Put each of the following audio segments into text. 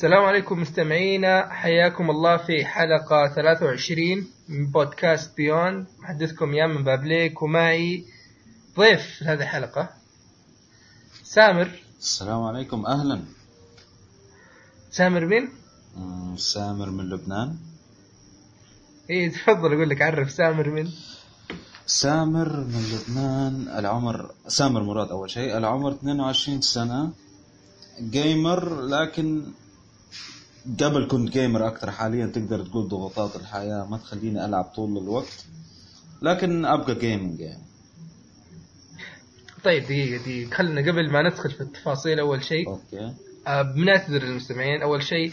السلام عليكم مستمعينا. حياكم الله في حلقة 23 من بودكاست بيوند. محدثكم يا من بابليك ومعي ضيف في هذه الحلقة سامر. السلام عليكم. أهلا. سامر مين؟ سامر من لبنان. إيه تفضل أقول لك عرف سامر مين؟ سامر من لبنان. العمر سامر مراد أول شيء. العمر 22 سنة. gamer لكن قبل كنت gamer أكثر حاليا تقدر تقول ضغوطات الحياة ما تخليني ألعب طول الوقت لكن أبقى gaming يعني. طيب دقيقة دقيقة. خلنا قبل ما ندخل في التفاصيل أول شيء okay. آه، بنعتذر للمستمعين. أول شيء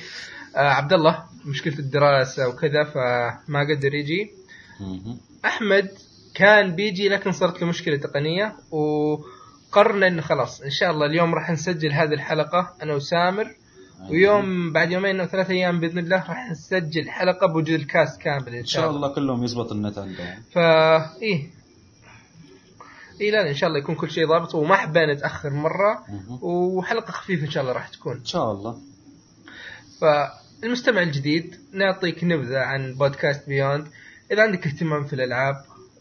آه، عبد الله مشكلة الدراسة وكذا فما قدر يجي. أحمد كان بيجي لكن صارت له مشكلة تقنية وقررنا إنه خلاص إن شاء الله اليوم راح نسجل هذه الحلقة أنا وسامر. ويوم بعد يومين أو ثلاثة أيام بإذن الله راح نسجل حلقة بوجود الكاست كامل إن إن شاء الله. كلهم يزبط النت عندهم. فا إيه. إيه لا إن شاء الله يكون كل شيء ضابط وما حبينا نتأخر مرة. وحلقة خفيفة إن شاء الله راح تكون. إن شاء الله. فالمستمع الجديد نعطيك نبذة عن بودكاست بيوند إذا عندك اهتمام في الألعاب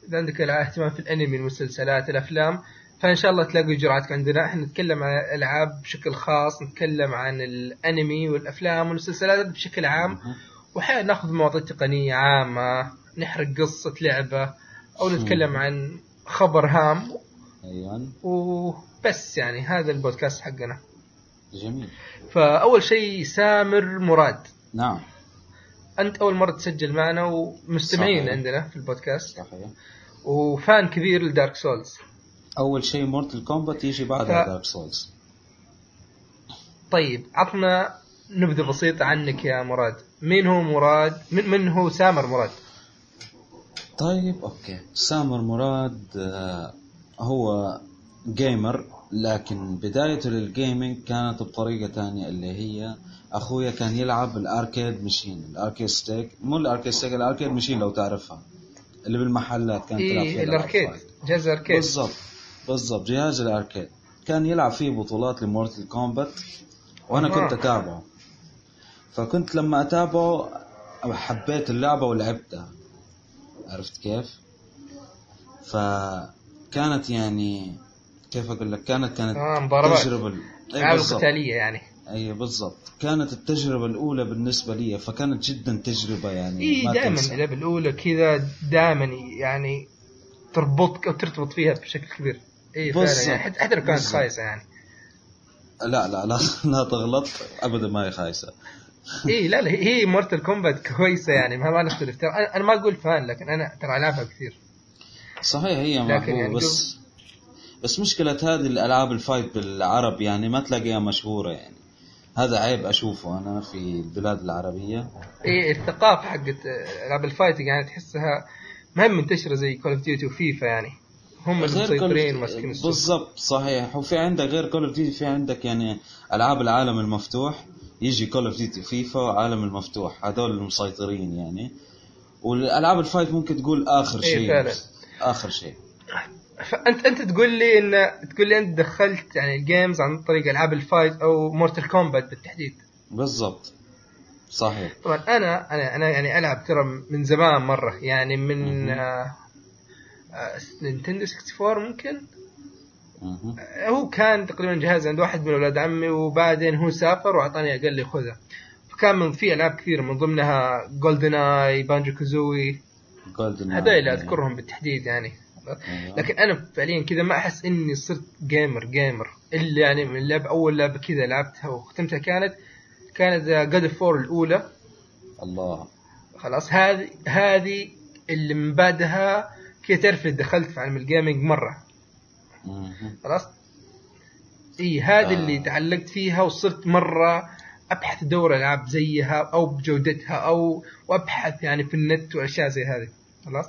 إذا عندك اهتمام في الأنمي المسلسلات الأفلام فإن شاء الله تلاقوا إجراءاتك عندنا. إحنا نتكلم عن الألعاب بشكل خاص نتكلم عن الأنمي والأفلام والمسلسلات بشكل عام. مهم. وأحيانا نأخذ مواضيع تقنية عامة نحرق قصة لعبة أو نتكلم عن خبر هام. أيوه وبس يعني هذا البودكاست حقنا. جميل. فأول شيء سامر مراد. نعم. أنت أول مرة تسجل معنا ومستمعين صحيح. عندنا في البودكاست. صحيح. و fan كبير ل Dark Souls. أول شيء Mortal Kombat يجي ف- بعدها Dark Souls طيب عطنا نبذة بسيطة عنك يا مراد. مين هو مراد؟ من, من هو سامر مراد؟ طيب okay. سامر مراد آه، هو gamer لكن بدايته لل gaming كانت بطريقة تانية اللي هي أخويا كان يلعب ال arcade machine ال arcade stick. مو ال arcade stick ال arcade machine لو تعرفها اللي بالمحلات كانت تلعب فيها الألعاب ال arcade. fight. جهاز ال arcade. بالضبط. بالضبط. جهاز الأركيد. كان يلعب فيه بطولات لمورتل كومبات وأنا. كنت أتابعه. فكنت لما أتابعه حبيت اللعبة ولعبتها. عرفت كيف؟ فكانت يعني كيف أقول لك؟ كانت كانت آه، أي العاب بالضبط. قتالية يعني. أي بالضبط. كانت التجربة الأولى بالنسبة لي فكانت جدا تجربة يعني ما دائما تنسى. اللعبة الأولى كذا دائما يعني تربطك أو ترتبط فيها بشكل كبير. إيه فعلا. يعني حتى لو كانت. خايسة يعني. لا لا لا لا تغلط. ابدا ما هي خايسة. إيه لا لا هي Mortal Kombat كويسة يعني ما ما نختلف. ترى أنا ما أقول fan لكن أنا ترى ألعبها كثير. صحيح هي لكن محبوبة يعني بس بس مشكلة هذه الألعاب ال fight بالعرب يعني ما تلاقيها مشهورة يعني. هذا عيب أشوفه أنا في البلاد العربية. إيه الثقافة حقت ألعاب ال fighting يعني تحسها ما هي منتشرة زي Call of Duty و FIFA يعني. هم المسيطرين كل وماسكين السوق. بالضبط صحيح. وفي عندك غير Call of Duty في عندك يعني ألعاب العالم المفتوح يجي Call of Duty FIFA وعالم المفتوح. هذول المسيطرين يعني. والألعاب ال fight ممكن تقول آخر إيه شيء فعلا. بس. آخر شيء. فأنت أنت تقول لي إن تقول لي أنت دخلت يعني ال games عن طريق ألعاب ال fight أو Mortal Kombat بالتحديد. بالضبط. صحيح. طبعا أنا أنا أنا يعني ألعب ترى من زمان مرة يعني من آه Nintendo 64 ممكن. هو كان تقريبا جهاز عند واحد من أولاد عمي وبعدين هو سافر وأعطاني قال لي خذها فكان من في ألعاب كثيرة من ضمنها GoldenEye Banjo-Kazooie Golden هذول أذكرهم بالتحديد يعني. أيوة. لكن أنا فعليا كذا ما أحس إني صرت gamer gamer إلا يعني من اللعبه أول لعبة كذا لعبتها وختمتها كانت كانت God of War الأولى. الله. خلاص هذه هذه اللي من بعدها كذا تعرف دخلت في عالم ال gaming مرة. خلاص؟ إي هذه آه. اللي تعلقت فيها وصرت مرة أبحث ادور ألعاب زيها أو بجودتها أو وأبحث يعني في النت وأشياء زي هذه. خلاص؟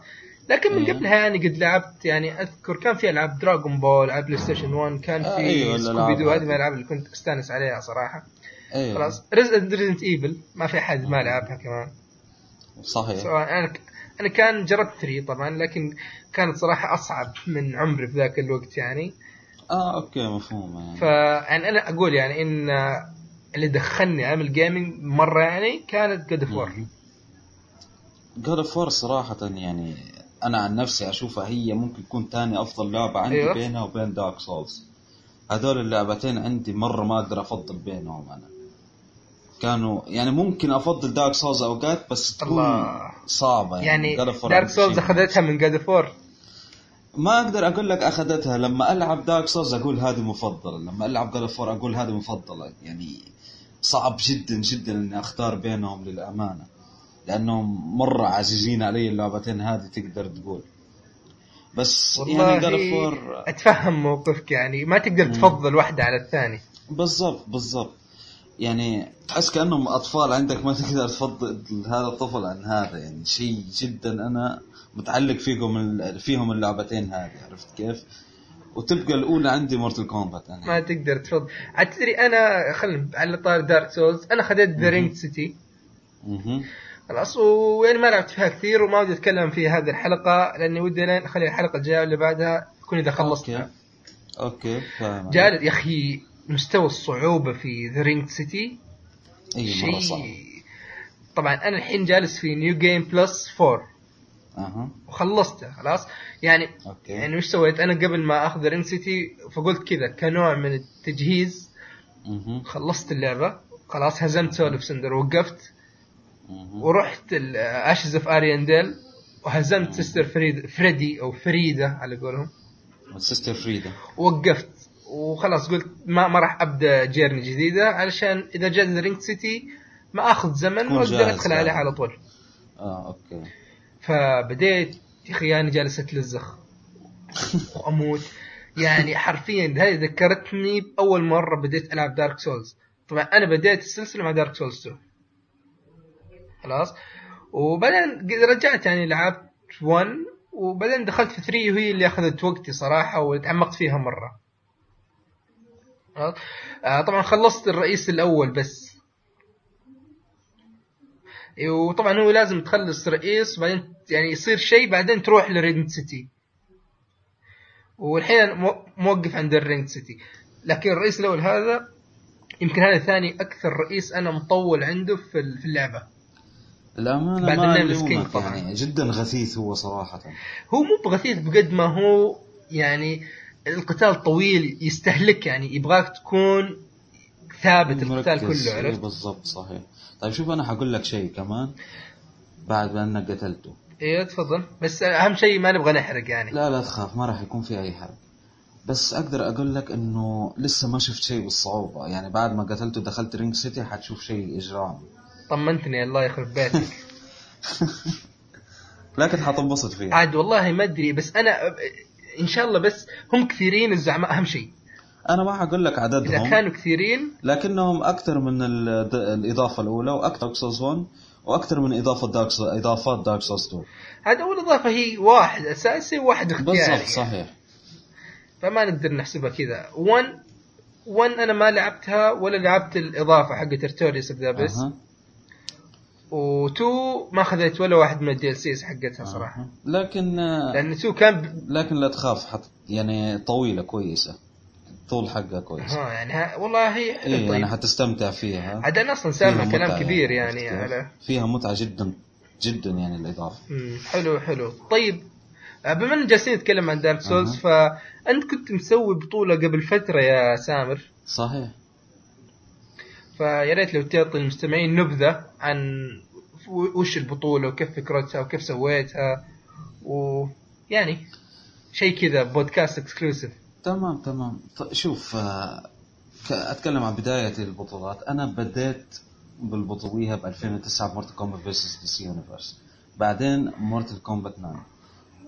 لكن من. قبلها يعني قد لعبت يعني أذكر كان في ألعاب Dragon Ball على PlayStation 1 كان في آه، أيوة، Scooby-Doo هذه. من الألعاب اللي كنت أستأنس عليها صراحة. أيوه خلاص؟ Resident Evil ما في أحد ما لعبها كمان. صحيح. سواء أنا أنا كان جربت 3 طبعا لكن كانت صراحة أصعب من عمري في ذاك الوقت يعني. آه okay مفهوم يعني. فيعني أنا أقول يعني إن اللي دخلني عالم ال gaming مرة يعني كانت جود اوف وور جود اوف وور صراحة يعني أنا عن نفسي أشوفها هي ممكن تكون تاني أفضل لعبة عندي أيوة. بينها وبين Dark Souls هدول اللعبتين عندي مرة ما أقدر أفضل بينهم أنا. كانوا يعني ممكن أفضل Dark Souls أوقات بس تكون الله. صعبة يعني. War Dark Souls أخذتها من God of War ما أقدر أقول لك أخذتها. لما ألعب Dark Souls أقول هذه مفضلة. لما ألعب God of War أقول هذه مفضلة. يعني صعب جدا جدا إني أختار بينهم للأمانة. لأنهم مرة عزيزين علي اللعبتين هذه تقدر تقول. بس يعني God of War أتفهم موقفك يعني. ما تقدر تفضل واحدة على الثاني بالضبط بالضبط. يعني تحس كأنهم أطفال. عندك ما تقدر تفضل هذا الطفل عن هذا يعني شيء جدا أنا متعلق فيهم فيهم اللعبتين هذه عرفت كيف؟ وتبقى الأولى عندي Mortal Kombat ما أنا تقدر تفضل. عاد تدري أنا خل على طار Dark Souls أنا خذيت The Ringed City. خلاص ويعني ما لعبت فيها كثير وما ودي أتكلم في هذه الحلقة لأني ودي لين اخلي الحلقة الجاية واللي بعدها تكون إذا خلصتها. okay okay فاهم. جالس يا أخي. مستوى الصعوبة في The Ringed City إي مرة صعب. شيء طبعا أنا الحين جالس في New Game Plus 4 أها. وخلصته خلاص. يعني okay. يعني وش سويت؟ أنا قبل ما آخذ Ringed City فقلت كذا كنوع من التجهيز. خلصت اللعبة. خلاص هزمت Soul of Cinder وقفت. ورحت Ashes of Ariandel وهزمت Sister Fried Friede أو فريده على قولهم. Sister Friede وقفت. وخلاص قلت ما ما راح أبدأ journey جديدة علشان إذا جاء Ringed City ما آخذ زمن واقدر أدخل يعني. عليه على طول. آه okay. فبديت يا أخي أنا جالس اتلزخ وأموت. يعني حرفيا هذه ذكرتني بأول مرة بديت ألعب Dark Souls طبعا أنا بديت السلسلة مع Dark Souls 2 خلاص؟ وبعدين رجعت يعني لعبت 1 وبعدين دخلت في 3 وهي اللي أخذت وقتي صراحة وتعمقت فيها مرة. آه طبعا خلصت الرئيس الأول بس. وطبعا هو لازم تخلص رئيس وبعدين يعني يصير شيء بعدين تروح ل Ringed City. والحين أنا مو- موقف عند ال Ringed City. لكن الرئيس الأول هذا يمكن هذا ثاني أكثر رئيس أنا مطول عنده في ال- في اللعبة. الأمانة بعد King Allant طبعاً. يعني جدا غثيث هو صراحة. هو مو بغثيث بقد ما هو يعني القتال طويل يستهلك يعني يبغاك تكون ثابت القتال. كله إيه عرفت؟ بالضبط صحيح. طيب شوف أنا حقول لك شيء كمان بعد ما أنك قتلته. أيوه تفضل. بس أهم شيء ما نبغى نحرق يعني. لا لا تخاف ما راح يكون في أي حرق. بس أقدر أقول لك إنه لسه ما شفت شيء بالصعوبة. يعني بعد ما قتلته دخلت Ringed City حتشوف شيء إجرامي. طمنتني الله يخرب بيتك. لكن حتنبسط فيه عاد والله ما أدري بس أنا إن شاء الله بس هم كثيرين الزعماء أهم شيء. أنا ما حقول لك إذا عددهم كانوا كثيرين. لكنهم أكثر من ال- الإضافة الأولى وأكثر Dark Souls 1 وأكثر من إضافة Dark إضافات Dark Souls 2 هذا أول إضافة هي واحد أساسي وواحد اختياري بالضبط صحيح. فما نقدر نحسبها كذا. 1 1 أنا ما لعبتها ولا لعبت الإضافة حقت Artorias The Abyss أها. و2 ما خذيت ولا واحد من ال DLCs حقتها صراحة. أها. لكن آه، لأن 2 كان ب... لكن لا تخاف حط يعني طويلة كويسة. طول حقها كويس ها يعني ها والله هي حلو إيه طيب. يعني حتستمتع فيها. عاد أنا أصلا سامع كلام كبير يعني كيف؟ على فيها متعة جدا جدا يعني الإضافة. مم، حلو حلو. طيب آه، بما إن جالسين نتكلم عن Dark Souls فأنت كنت مسوي بطولة قبل فترة يا سامر؟ صحيح. فيا ريت لو تعطي المستمعين نبذة عن وش البطولة وكيف فكرتها وكيف سويتها ويعني شيء كذا بودكاست exclusive تمام تمام. شوف آه، أتكلم عن بداية البطولات. أنا بديت بالبطولية ب 2009 Mortal Kombat vs DC Universe بعدين Mortal Kombat 9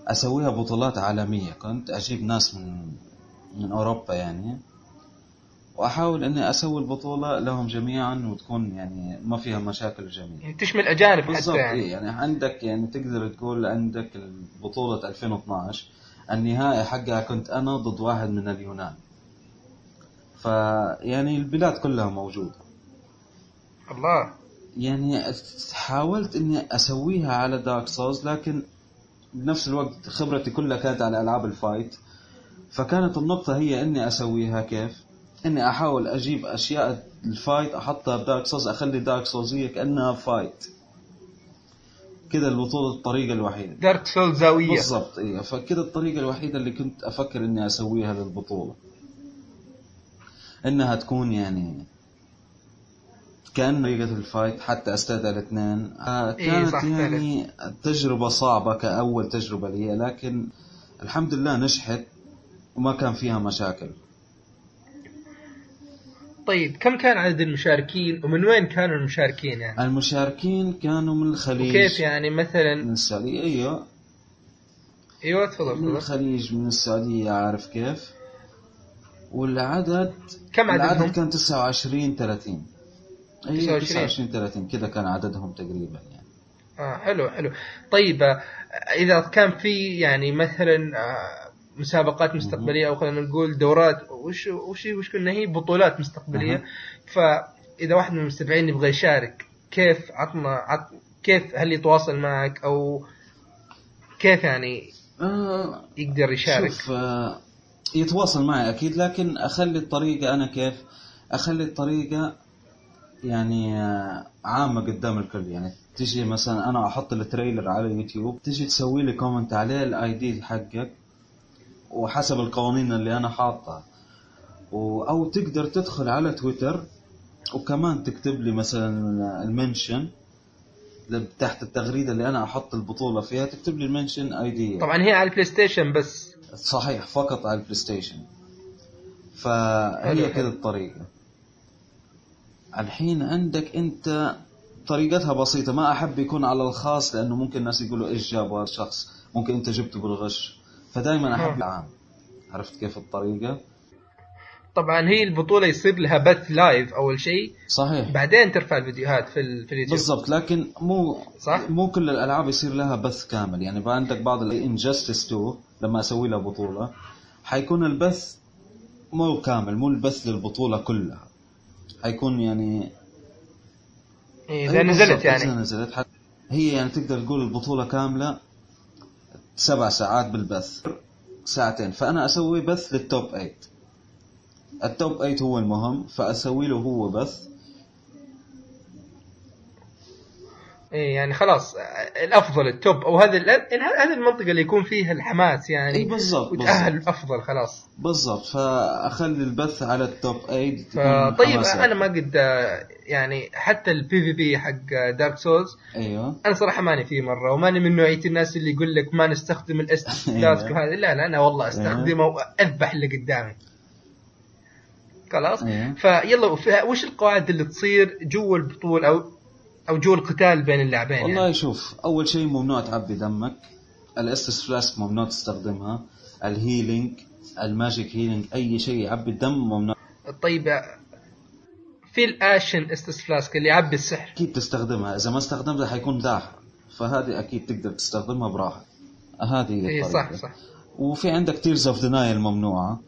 أسويها بطولات عالمية. كنت أجيب ناس من من أوروبا يعني. وأحاول إني أسوي البطولة لهم جميعا وتكون يعني ما فيها مشاكل وجميلة يعني تشمل أجانب حتى يعني. إيه يعني عندك يعني تقدر تقول عندك بطولة 2012 النهائي حقها كنت أنا ضد واحد من اليونان. فيعني البلاد كلها موجودة. الله. يعني حاولت إني أسويها على Dark Souls لكن بنفس الوقت خبرتي كلها كانت على ألعاب ال fight. فكانت النقطة هي إني أسويها كيف؟ إني أحاول أجيب أشياء ال fight احطها ب Dark Souls أخلي Dark Souls هي كأنها fight كده البطولة الطريقة الوحيدة. دارك سول زاوية. بالضبط إيه فكده الطريقة الوحيدة اللي كنت أفكر إني أسويها للبطولة. إنها تكون يعني كأن طريقة الفايت حتى استدعى الاثنين آه، إيه، كانت صح يعني تجربة صعبة كأول تجربة لي لكن الحمد لله نجحت وما كان فيها مشاكل. طيب كم كان عدد المشاركين ومن وين كانوا المشاركين يعني؟ المشاركين كانوا من الخليج. وكيف يعني من مثلا السعودية أيوه. أيوه تفضل من الخليج من السعودية عارف كيف. والعدد كم عددهم؟ العدد كان 29 30 أي 29. 29 30 كذا كان عددهم تقريبا يعني. آه حلو حلو. طيب آه، إذا كان في يعني مثلا آه، مسابقات مستقبلية أو خلينا نقول دورات. وش وش وش كنا هي بطولات مستقبلية. فاذا واحد من المستمعين يبغى يشارك كيف عطنا عط كيف هل يتواصل معك؟ أو كيف يعني آه يقدر يشارك؟ شوف آه يتواصل معي أكيد لكن أخلي الطريقة أنا كيف؟ أخلي الطريقة يعني آه، عامة قدام الكل. يعني تجي مثلا أنا أحط ال trailer على يوتيوب تجي تسوي لي comment عليه ال ID حقك. وحسب القوانين اللي أنا حاطها. أو تقدر تدخل على تويتر وكمان تكتب لي مثلا ال mention تحت التغريدة اللي أنا أحط البطولة فيها تكتب لي ال mention ID طبعا هي على ال PlayStation بس. صحيح فقط على ال PlayStation فهي. كده الطريقة. الحين عندك أنت طريقتها بسيطة ما أحب يكون على الخاص لأنه ممكن الناس يقولوا إيش جاب هذا الشخص؟ ممكن أنت جبته بالغش. فدائما أحب ها. العام. عرفت كيف الطريقة؟ طبعا هي البطولة يصير لها بث live أول شيء. صحيح. بعدين ترفع الفيديوهات في ال- في اليوتيوب. بالضبط لكن مو صح؟ مو كل الألعاب يصير لها بث كامل. يعني عندك بعض ال Injustice 2 لما أسوي لها بطولة حيكون البث مو كامل مو البث للبطولة كلها. حيكون يعني إيه، إذا نزلت يعني. إذا نزلت حت... هي يعني تقدر تقول البطولة كاملة. سبع ساعات بالبث ساعتين. فأنا أسوي بث لل top 8 ال top 8 هو المهم فأسوي له هو بث. إيه يعني خلاص الأفضل ال top أو هذه ال- هذه المنطقة اللي يكون فيها الحماس يعني اي بالضبط وتأهل بالضبط افضل خلاص. بالضبط. فأخلي البث على ال top 8 فطيب تكون حماس أنا ما. قد يعني حتى ال PvP حق Dark Souls أيوه. أنا صراحة ماني فيه مرة وماني من نوعية الناس اللي يقول لك ما نستخدم ال Estus Flask وهذا لا لا أنا والله أستخدمه وأذبح اللي قدامي. خلاص؟ أيوه. فيلا وش القواعد اللي تصير جوا البطولة؟ أو أو جوا القتال بين اللاعبين والله يعني. شوف أول شيء ممنوع تعبي دمك. ال Estus Flask ممنوع تستخدمها. ال healing ال magic healing أي شيء يعبي الدم ممنوع. طيب في ال Ashen Estus Flask اللي يعبي السحر. أكيد تستخدمها. إذا ما استخدمتها حيكون داحر فهذه أكيد تقدر تستخدمها براحه هذه هي الطريقة. صح صح. وفي عندك Tears of Denial ممنوعة.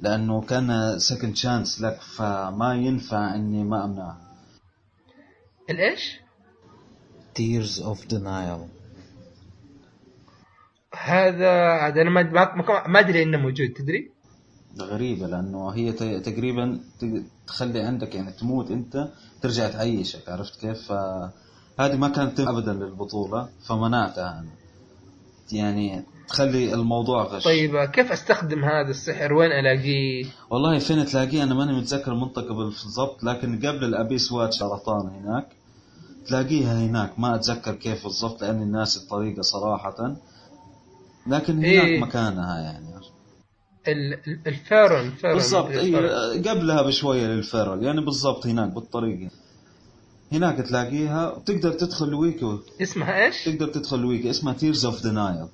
لأنه كان second chance لك فما ينفع إني ما أمنعها. الإيش؟ Tears of Denial هذا عاد أنا ما أدري إنه موجود تدري؟ غريبة لأنه هي تقريبا تخلي عندك يعني تموت أنت ترجع تعيشك عرفت كيف؟ فهذه ما كانت أبدا للبطولة فمنعتها أنا يعني تخلي الموضوع غش طيب كيف أستخدم هذا السحر؟ وين ألاقيه؟ والله فين تلاقيه أنا ماني متذكر المنطقة بالضبط لكن قبل الأبيس واتش سرطان هناك تلاقيها هناك ما أتذكر كيف بالضبط لأني الناس الطريقة صراحة لكن هناك إيه. مكانها يعني ال- ال- الفيرون فيرون بالضبط الفيرون. قبلها بشوية للفيرل يعني بالضبط هناك بالطريق هناك تلاقيها بتقدر تدخل الويكي اسمها إيش؟ تقدر الويكي الويكي اسمها تيرز اوف دينايل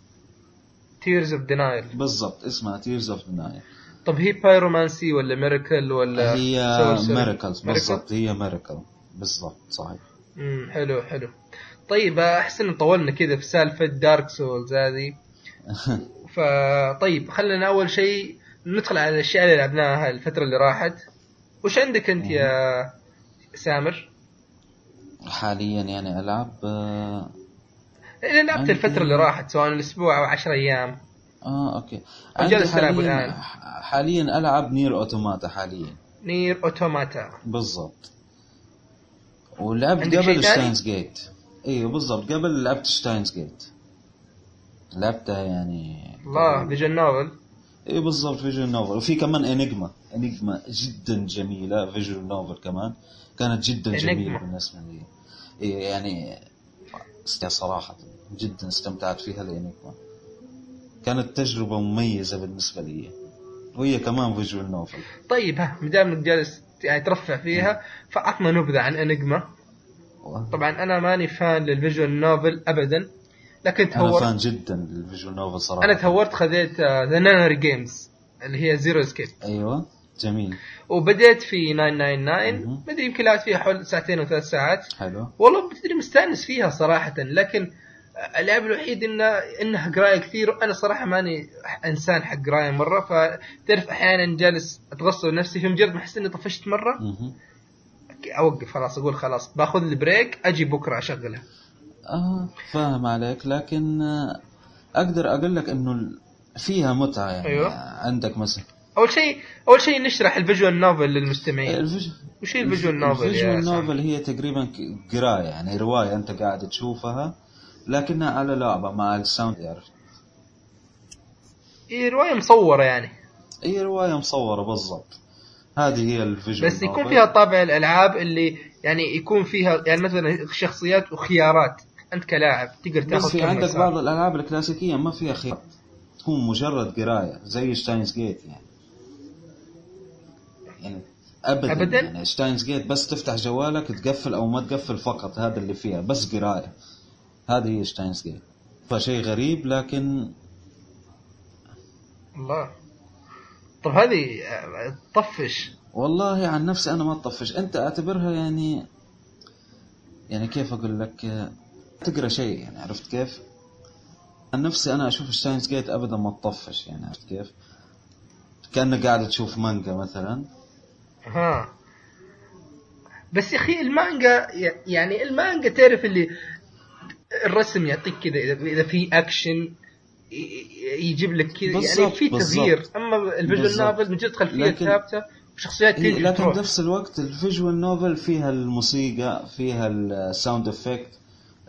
تيرز اوف دينايل بالضبط اسمها تيرز اوف دينايل طب هي بايرومانسي ولا ميراكل ولا هي Miracle؟ بالضبط هي miracle بالضبط صحيح. امم حلو حلو. طيب احس طولنا كذا في سالفة Dark Souls هذه. فطيب خلينا أول شيء ندخل على الأشياء اللي لعبناها الفترة اللي راحت. وش عندك أنت يا سامر؟ حاليا يعني ألعب آه, اللي لعبت الفترة اللي راحت سواء الأسبوع أو 10 أيام. آه أوكي. وجالس تلعب حاليا الآن. حاليا ألعب Nier Automata حاليا. Nier Automata. بالضبط. ولعبت قبل؟ Steins;Gate أيوه بالضبط. قبل لعبت Steins;Gate لعبتها يعني الله visual novel اي بالضبط visual novel وفي كمان Enigma Enigma جدا جميلة visual novel كمان. كانت جدا جميلة. بالنسبة لي. إيه يعني صراحة جدا استمتعت فيها ال Enigma كانت تجربة مميزة بالنسبة لي. وهي كمان visual novel. طيب ها مدام انك جالس يعني ترفع فيها فعطنا نبذة عن Enigma طبعا أنا ماني fan لل visual novel ابدا لكن أنا تهورت fan جدا لل visual novel صراحة. أنا تهورت خذيت The Nonary Games اللي هي Zero Escape أيوه. جميل وبديت في 999 مهم. مدري يمكن لعبت فيها حول ساعتين أو ثلاث ساعات حلو والله بتدري مستأنس فيها صراحة لكن العيب الوحيد إنه إنها قراية كثير وأنا صراحة ماني إنسان حق قراية مرة فتعرف أحيانا جالس أتغصب نفسي في مجرد ما أحس إني طفشت مرة مهم. أوقف خلاص أقول خلاص باخذ لي break أجي بكرة اشغلها آه فاهم عليك لكن آه، أقدر أقول لك إنه فيها متعة يعني أيوة. عندك مثلا أول شيء أول شيء نشرح ال visual novel للمستمعين. ال visu... وش هي ال visual novel ال visual؟ novel هي تقريبا قراية يعني رواية أنت قاعد تشوفها لكنها على لعبه مع ال sound. يعرف. هي رواية مصورة يعني. هي رواية مصورة بالضبط. هذه هي ال visual بس يكون. فيها طابع الألعاب اللي يعني يكون فيها يعني مثلا شخصيات وخيارات. أنت كلاعب تقدر تاخذ بس في عندك. بعض الألعاب الكلاسيكية ما فيها خيار. تكون مجرد قراية زي Steins Gate يعني. يعني ابدا. أبداً؟ يعني Steins Gate بس تفتح جوالك تقفل أو ما تقفل فقط هذا اللي فيها بس قرايه هذه هي Steins Gate فشيء غريب لكن الله. طب هذه آه، طفش. والله عن نفسي أنا ما أطفش. أنت أعتبرها يعني يعني كيف أقول لك؟ تقرأ شيء يعني عرفت كيف؟ عن نفسي أنا أشوف Steins Gate ابدا ما تطفش يعني عرفت كيف؟ كأنك قاعد تشوف مانجا مثلا. ها بس يا أخي المانجا يعني المانجا تعرف اللي الرسم يعطيك كذا إذا في اكشن يجيب لك كذا يعني في. تغيير أما ال visual. novel مجرد خلفيه ثابتة وشخصيات تجي لكن. بنفس الوقت ال visual novel فيها الموسيقى فيها ال sound effect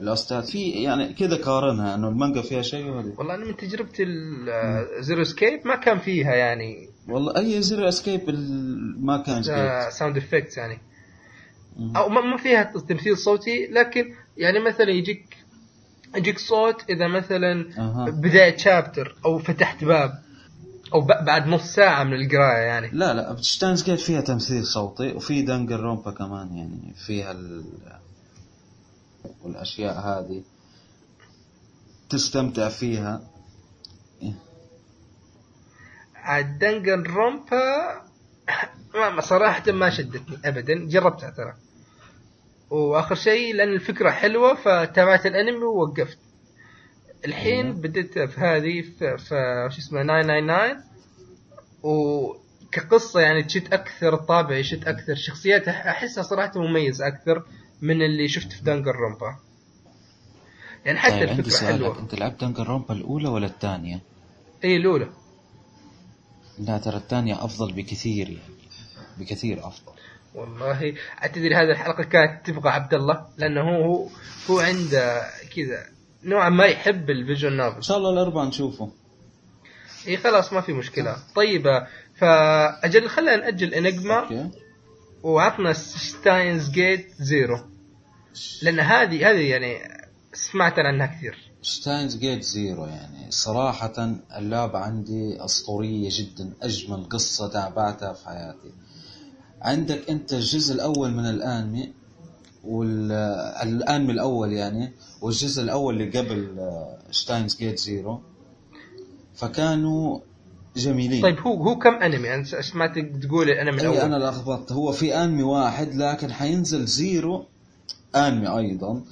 الاستاذ في يعني كذا قارنها إنه المانجا فيها شيء وهذه والله أنا من تجربتي ال Zero Escape ما كان فيها يعني. والله أي Zero Escape ما كان sound effects يعني. مم. أو ما فيها تمثيل صوتي لكن يعني مثلا يجيك يجيك صوت إذا مثلا أها. بداية chapter أو فتحت باب أو بعد نص ساعة من القراية يعني. لا لا Steins Gate فيها تمثيل صوتي وفي Danganronpa كمان يعني فيها ال... والأشياء هذه تستمتع فيها. عاد دنجن رومبا ما صراحة ما شدتني ابدا. جربتها ترى. وآخر شيء لأن الفكرة حلوة فتابعت الأنمي ووقفت. الحين. بديت في هذه في, في شو اسمه 999 وكقصه يعني تشد أكثر الطابع يشد أكثر شخصيات أح- أحسها صراحة مميز أكثر. من اللي شفت في Danganronpa. يعني حتى طيب الفكرة حلوة. أنت لعبت Danganronpa الأولى ولا الثانية؟ اي الأولى. لا ترى الثانية أفضل بكثير يعني بكثير أفضل. والله تدري هذه الحلقة كانت تبغى عبد الله لأنه هو هو, عنده كذا نوعا ما يحب ال visual novel شاء الله الأربعة نشوفه. اي خلاص ما في مشكلة. طيب. فأجل خلينا نأجل Enigma وعطنا Steins Gate Zero لأن هذه هذه يعني سمعت عنها كثير. Steins Gate Zero يعني صراحة اللعبة عندي أسطورية جدا أجمل قصة تابعتها في حياتي. عندك أنت الجزء الأول من الأنمي والأنمي الأول يعني والجزء الأول اللي قبل Steins Gate Zero فكانوا جميلين. طيب هو هو كم أنمي؟ أنا سمعتك تقول الانمي أنا الأول لخبطت هو في أنمي واحد لكن حينزل Zero آنمي أيضا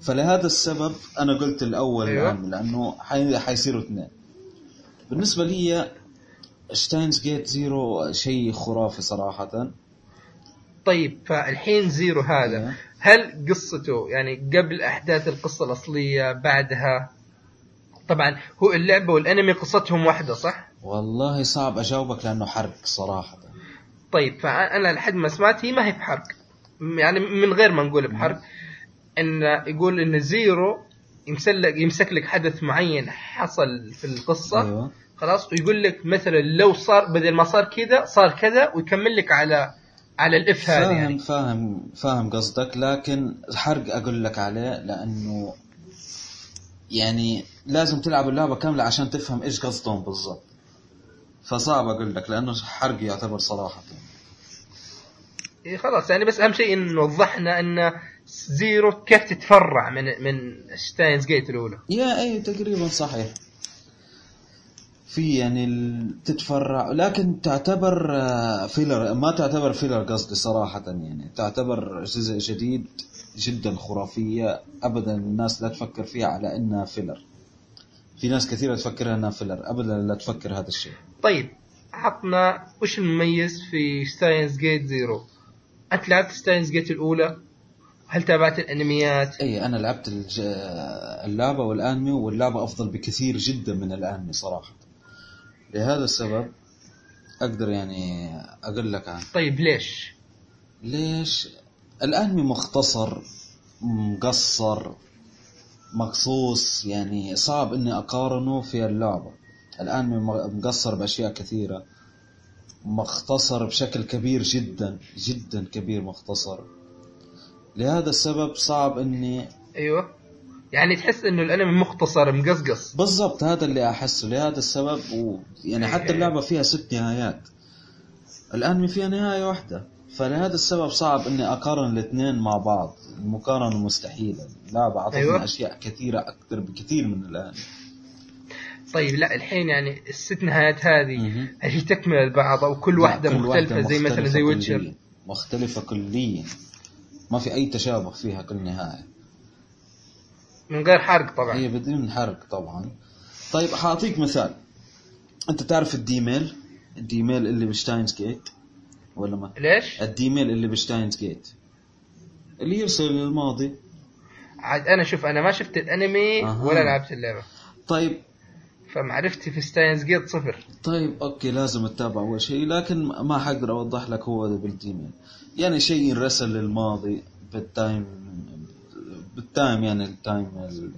فلهذا السبب أنا قلت الأول أيوة. لأنه حي... حيصيروا اثنين بالنسبة لي Steins Gate Zero شيء خرافي صراحة طيب فالحين Zero هذا أيوة. هل قصته يعني قبل أحداث القصة الأصلية بعدها طبعا هو اللعبة والأنمي قصتهم واحدة صح؟ والله صعب أجاوبك لأنه حرق صراحة طيب فأنا لحد ما سمعت هي ما هي بحرق يعني من غير ما نقول بحرق إن يقول إن زيرو يمسك لك يمسك لك حدث معين حصل في القصة أيوه. خلاص ويقول لك مثلا لو صار بدل ما صار كذا صار كذا ويكمل لك على على الإف هذه فاهم يعني. فاهم فاهم قصدك. لكن حرق أقول لك عليه لأنه يعني لازم تلعب اللعبة كاملة عشان تفهم إيش قصدهم بالضبط. فصعب أقول لك لأنه حرق يعتبر صراحة. خلاص يعني بس أهم شيء إنه وضحنا إن Zero كيف تتفرع من من Steins Gate الأولى. يا اي تقريبا صحيح. في يعني تتفرع لكن تعتبر آه، filler ما تعتبر filler قصدي صراحة يعني تعتبر جزء جديد جدا خرافية ابدا الناس لا تفكر فيها على إنها filler في ناس كثيرة تفكرها إنها filler ابدا لا تفكر هذا الشيء. طيب عطنا وش المميز في Steins Gate Zero؟ أنت لعبت Steins Gate الأولى؟ هل تابعت الأنميات؟ اي أنا لعبت الج... اللعبة والأنمي واللعبة أفضل بكثير جدا من الأنمي صراحة. لهذا السبب أقدر يعني أقول لك عنه طيب ليش؟ ليش؟ الأنمي مختصر مقصر مقصوص يعني صعب إني أقارنه في اللعبة. الأنمي مقصر بأشياء مختصر بشكل كبير جدا جدا كبير مختصر. لهذا السبب صعب إني أيوه. يعني تحس إنه الأنمي مختصر مقصقص بالضبط هذا اللي أحسه. لهذا السبب و... يعني حتى اللعبة فيها ست نهايات. الأنمي فيها نهاية واحدة. فلهذا السبب صعب إني أقارن الاثنين مع بعض. المقارنة مستحيلة. اللعبة أعطتني أيوة. أشياء كثيرة أكثر بكثير من الأنمي. طيب لا الحين يعني الست نهايات هذه. هل هي تكمل البعض أو كل واحدة كل مختلفة واحدة زي مثلا مختلفة زي. ويتشر؟ مختلفة كليا. ما في أي تشابه فيها كل نهاية. من غير حرق طبعا. هي بدون حرق طبعا. طيب حأعطيك مثال. أنت تعرف ال D-mail؟ ال D-mail اللي ب Steins Gate؟ ولا ما؟ ليش؟ ال D-mail اللي ب Steins Gate. اللي يرسل للماضي عاد أنا شوف أنا ما شفت الأنمي أها. ولا لعبت اللعبة. طيب فمعرفتي في Steins Gate صفر. طيب أوكي لازم تتابع أول شيء لكن ما حقدر أوضح لك هو بال D-mail يعني شيء ينرسل للماضي بال time بال time يعني ال time ال...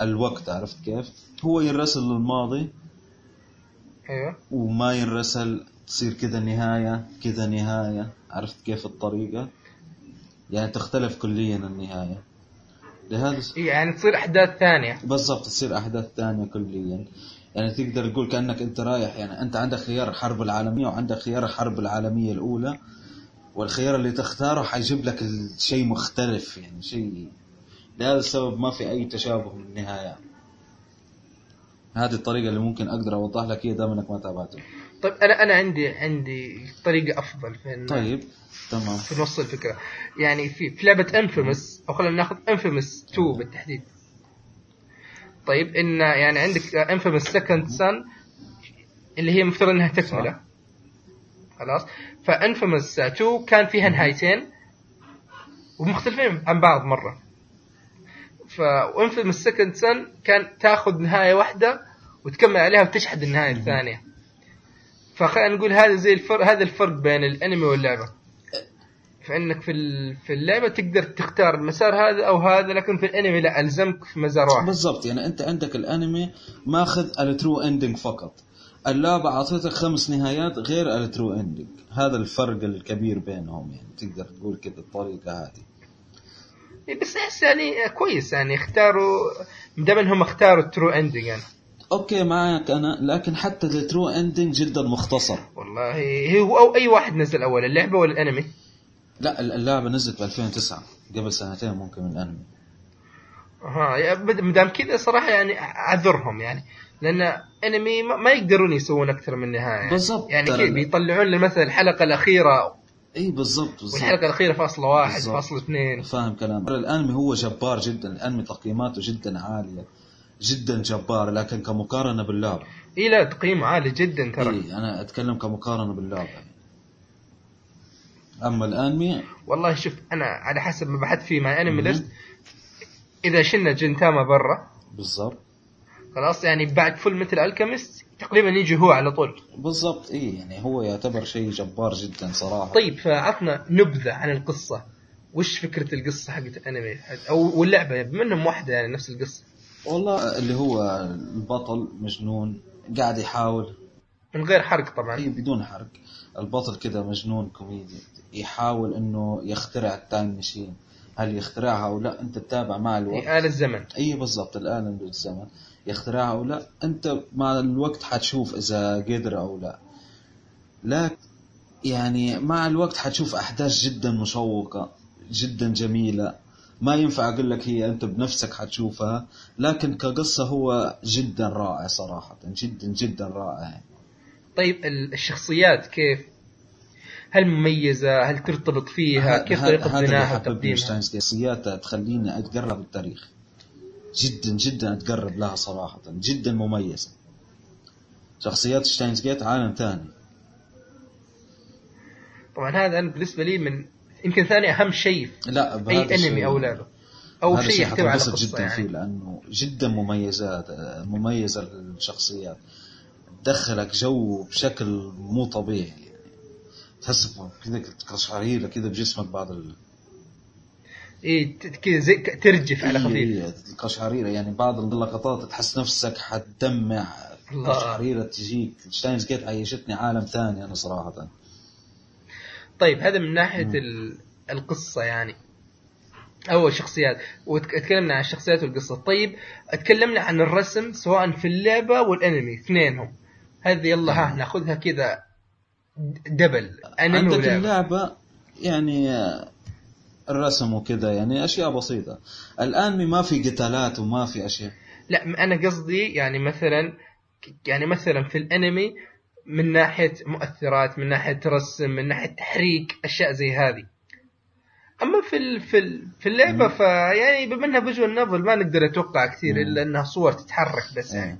الوقت عرفت كيف؟ هو ينرسل للماضي أيوه. وما ينرسل تصير كذا نهاية كذا نهاية عرفت كيف الطريقة؟ يعني تختلف كليا النهاية. لهذا إيه، يعني تصير أحداث ثانية. بالضبط تصير أحداث ثانية كليا. يعني تقدر تقول كأنك أنت رايح يعني أنت عندك خيار الحرب العالمية وعندك خيار الحرب العالمية الأولى والخيار اللي تختاره حيجيب لك الشيء مختلف يعني شيء لهذا السبب ما في أي تشابه من النهايات هذه الطريقة اللي ممكن أقدر أوضح لك اياها دام إنك ما تابعته. طيب أنا أنا عندي عندي طريقة أفضل في طيب. تمام. في نص الفكرة. يعني في في لعبة inFAMOUS أو خلينا ناخذ inFAMOUS 2 بالتحديد. طيب إن يعني عندك inFAMOUS Second Son اللي هي مفترض إنها تكملة. خلاص. ف inFAMOUS 2 كان فيها نهايتين ومختلفين عن بعض مرة. ف inFAMOUS Second Son كان تاخذ نهاية واحدة وتكمل عليها وتشحذ النهاية الثانية. فخلينا نقول هذا زي الفرق هذا الفرق بين الأنمي واللعبة. فإنك في في اللعبة تقدر تختار المسار هذا أو هذا لكن في الأنمي لا ألزمك في مسار واحد بالضبط يعني أنت عندك الأنمي ماخذ ال true ending فقط. اللعبة أعطيتك خمس نهايات غير ال true ending هذا الفرق الكبير بينهم يعني تقدر تقول كذا الطريقة هذه. إيه بس أحس يعني كويس يعني اختاروا دام إنهم اختاروا ال true ending يعني. okay معك أنا لكن حتى ال true ending جدا مختصر. والله هو أو أي واحد نزل أول اللعبة ولا الأنمي؟ لا اللعبة نزلت ب 2009 قبل سنتين ممكن من الأنمي. ها ما دام كذا صراحة يعني أعذرهم يعني لأن أنمي ما يقدرون يسوون أكثر من نهاية. بالضبط. يعني كذا بيطلعون لنا مثلا الحلقة الأخيرة. إي بالضبط بالضبط. والحلقة الأخيرة فاصلة واحد بالضبط. فاصلة اثنين. فاهم كلام الأنمي هو جبار جدا الأنمي تقييماته جدا عالية جدا جبار لكن كمقارنة باللعبة. إي لا تقييمه عالي جدا ترى. إيه أنا أتكلم كمقارنة باللعبة. أما الانمي والله شوف أنا على حسب ما بحثت فيه مع انمي. ليست إذا شلنا Gintama برا بالضبط. خلاص يعني بعد Fullmetal Alchemist تقريبا يجي هو على طول. بالضبط اي يعني هو يعتبر شيء جبار جدا صراحة. طيب فعطنا نبذة عن القصة. وش فكرة القصة حقت الأنمي؟ أو واللعبة بما إنهم واحدة يعني نفس القصة. والله اللي هو البطل مجنون قاعد يحاول من غير حرق طبعا. اي بدون حرق. البطل كده مجنون كوميدي يحاول إنه يخترع التايم ماشين هل يخترعها أو لا؟ أنت تتابع مع الوقت. آل الزمن. اي بالضبط الآلة بالزمن يخترعها أو لا؟ أنت مع الوقت حتشوف إذا قدر أو لا. لكن يعني مع الوقت حتشوف أحداث جدا مشوقة جدا جميلة. ما ينفع أقول لك هي أنت بنفسك حتشوفها لكن كقصة هو جدا رائع صراحة جدا جدا رائع. طيب ال- الشخصيات كيف؟ هل مميزة؟ هل ترتبط فيها؟ كيف ه- طريقة هذا اللي بنائها حببني وتقديمها شخصياتها تخليني أتقرب للتاريخ. جدا جدا أتقرب لها صراحة. جدا مميزة. شخصيات شتاينز جيت عالم ثاني. طبعا هذا أنا بالنسبة لي من يمكن ثاني أهم شيء في لا الشيء- أو لعبة. أو هذا شيء يحتوي على قصة جدا فيه يعني. لأنه جدا مميزات مميزة الشخصيات. تدخلك جو بشكل مو طبيعي يعني. تحس كذا قشعريرة كذا بجسمك بعض ال... ت- كذا زي ترجف على إيه خفيف. إيه القشعريرة يعني بعض اللقطات تحس نفسك حتدمع. الله. قشعريرة تجيك. Steins Gate عيشتني عالم ثاني أنا صراحة. طيب هذا من ناحية مم. ال- القصة يعني. أو الشخصيات وتكلمنا عن الشخصيات والقصة. طيب تكلمنا عن الرسم سواء في اللعبة والأنمي اثنينهم. هذه يلا ها ناخذها كذا دبل. أنمي عندك اللعبة يعني آه، الرسم وكذا يعني أشياء بسيطة. الآن ما في قتالات وما في أشياء. لا أنا قصدي يعني مثلا يعني مثلا في الأنمي من ناحية مؤثرات من ناحية رسم من ناحية تحريك أشياء زي هذه. أما في ال في ال في اللعبة. فيعني بما إنها visual novel ما نقدر نتوقع كثير مم. إلا إنها صور تتحرك بس إيه.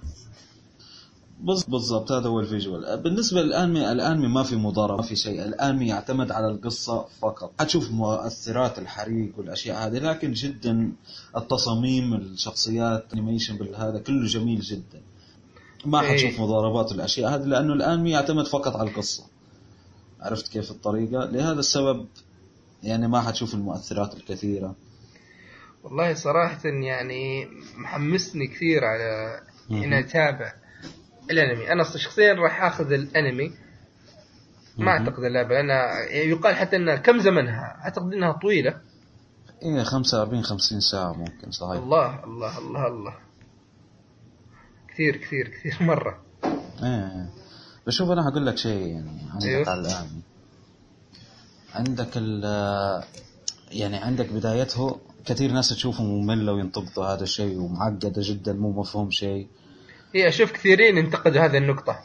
بالضبط هذا هو ال visual. بالنسبة للأنمي الأنمي ما في مضاربة ما في شيء. الأنمي يعتمد على القصة فقط. حتشوف مؤثرات الحريق والأشياء هذه لكن جدا التصاميم الشخصيات animation بالهذا كله جميل جدا. ما إيه. حتشوف مضاربات والأشياء هذه لأنه الأنمي يعتمد فقط على القصة. عرفت كيف الطريقة؟ لهذا السبب يعني ما حتشوف المؤثرات الكثيرة. والله صراحة يعني محمسني كثير على. إني أتابع. الانمي. أنا شخصيا راح آخذ الانمي. ما. أعتقد اللعبه لأن يقال حتى انها كم زمنها؟ أعتقد إنها طويلة. إيه 45 50 ساعة ممكن صحيح. الله الله الله الله. كثير كثير كثير مرة. إيه بشوف أنا هقول لك شيء يعني عندك أيوه. على الآن. عندك ال يعني عندك بدايته كثير ناس تشوفه مملة وينتقدوا هذا الشيء ومعقدة جدا مو مفهوم شيء. هي أشوف كثيرين انتقدوا هذه النقطة.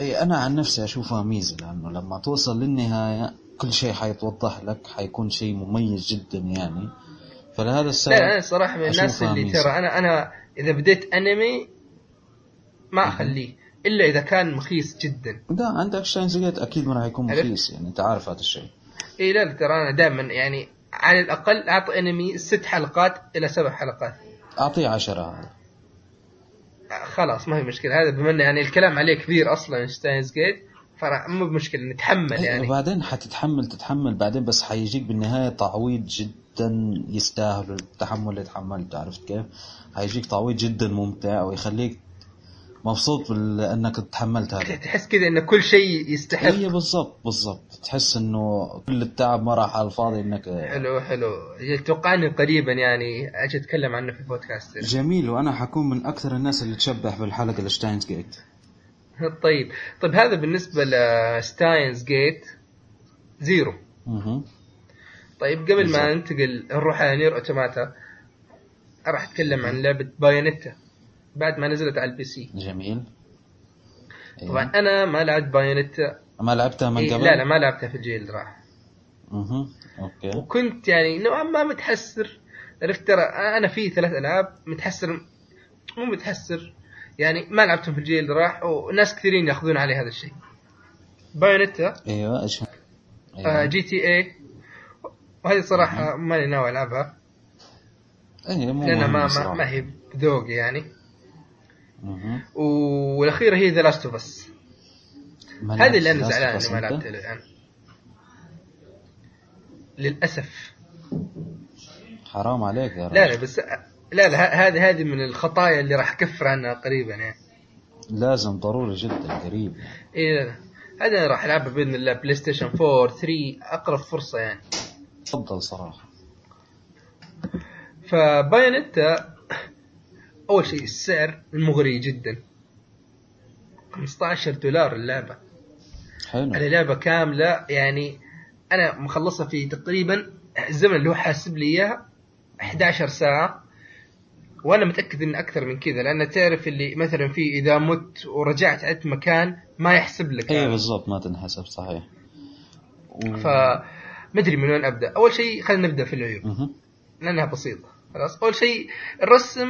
اي أنا عن نفسي أشوفها ميزة لأنه لما توصل للنهاية كل شيء حيتوضح لك حيكون شيء مميز جدا يعني. فلهذا السبب لا أنا صراحة من الناس اللي ميزة. ترى أنا أنا إذا بديت أنمي ما أخليه إلا إذا كان مخيس جدا. لا عندك Steins Gate أكيد ما راح يكون؟ مخيس يعني أنت عارف هذا الشيء. إي لا ترى أنا دائما يعني على الأقل أعطي أنمي ست حلقات إلى سبع حلقات. أعطيه عشرة هذا. خلاص ما هي مشكلة هذا بما إنه يعني الكلام عليه كبير أصلا Steins Gate فمو بمشكلة نتحمل إيه، يعني وبعدين حتتحمل تتحمل بعدين بس حيجيك بالنهاية تعويض جدا يستاهل التحمل اللي تحملته عرفت كيف؟ حيجيك تعويض جدا ممتع ويخليك مبسوط إنك تحملت هذا. تحس كذا إن كل شيء يستحق. هي بالضبط بالضبط. تحس إنه كل التعب ما راح على الفاضي انك حلو حلو. توقعني قريبا يعني أجي أتكلم عنه في البودكاست. جميل وأنا حكون من أكثر الناس اللي تشبح بالحلقة ل Steins Gate طيب. طيب هذا بالنسبة ل Steins Gate Zero. طيب قبل بالضبط. ما ننتقل نروح على NieR Automata راح أتكلم عن لعبة Bayonetta. بعد ما نزلت على البي سي جميل أيوة. طبعا أنا ما لعبت Bayonetta ما لعبتها من إيه قبل؟ لا لا ما لعبتها في الجيل اللي راح مهم. okay وكنت يعني نوعا ما متحسر عرفت ترى أنا في ثلاث ألعاب متحسر مو متحسر يعني ما لعبتهم في الجيل اللي راح وناس كثيرين ياخذون علي هذا الشيء Bayonetta أيوه إيش آه أيوة. جي تي اي وهذه صراحة ماني ناوي ألعبها إيه مو لأنها ما, ما. ما هي بذوقي يعني. والأخيرة هي The Last of Us هذه اللي أنا زعلان اني ما؟ لعبتها الآن. للأسف. حرام عليك يا رجل. لا لا بس لا لا هذه هذه من الخطايا اللي راح أكفر عنها قريبا يعني. لازم ضروري جدا قريب. اي لا لا. هذا راح ألعبها بإذن الله PlayStation 4 3 أقرب فرصة يعني. تفضل صراحة. ف Bayonetta أول شيء السعر المغري جدا. 15 دولار اللعبة. حلو. على لعبة كاملة يعني أنا مخلصها في تقريبا الزمن اللي هو حاسب لي اياه 11 ساعة. وأنا متأكد إن أكثر من كذا لأن تعرف اللي مثلا في إذا مت ورجعت عدت مكان ما يحسب لك. اي. بالضبط ما تنحسب صحيح. و... ف ما أدري من وين أبدأ. أول شيء خلينا نبدأ في العيوب. لأنها بسيطة. خلاص. أول شيء الرسم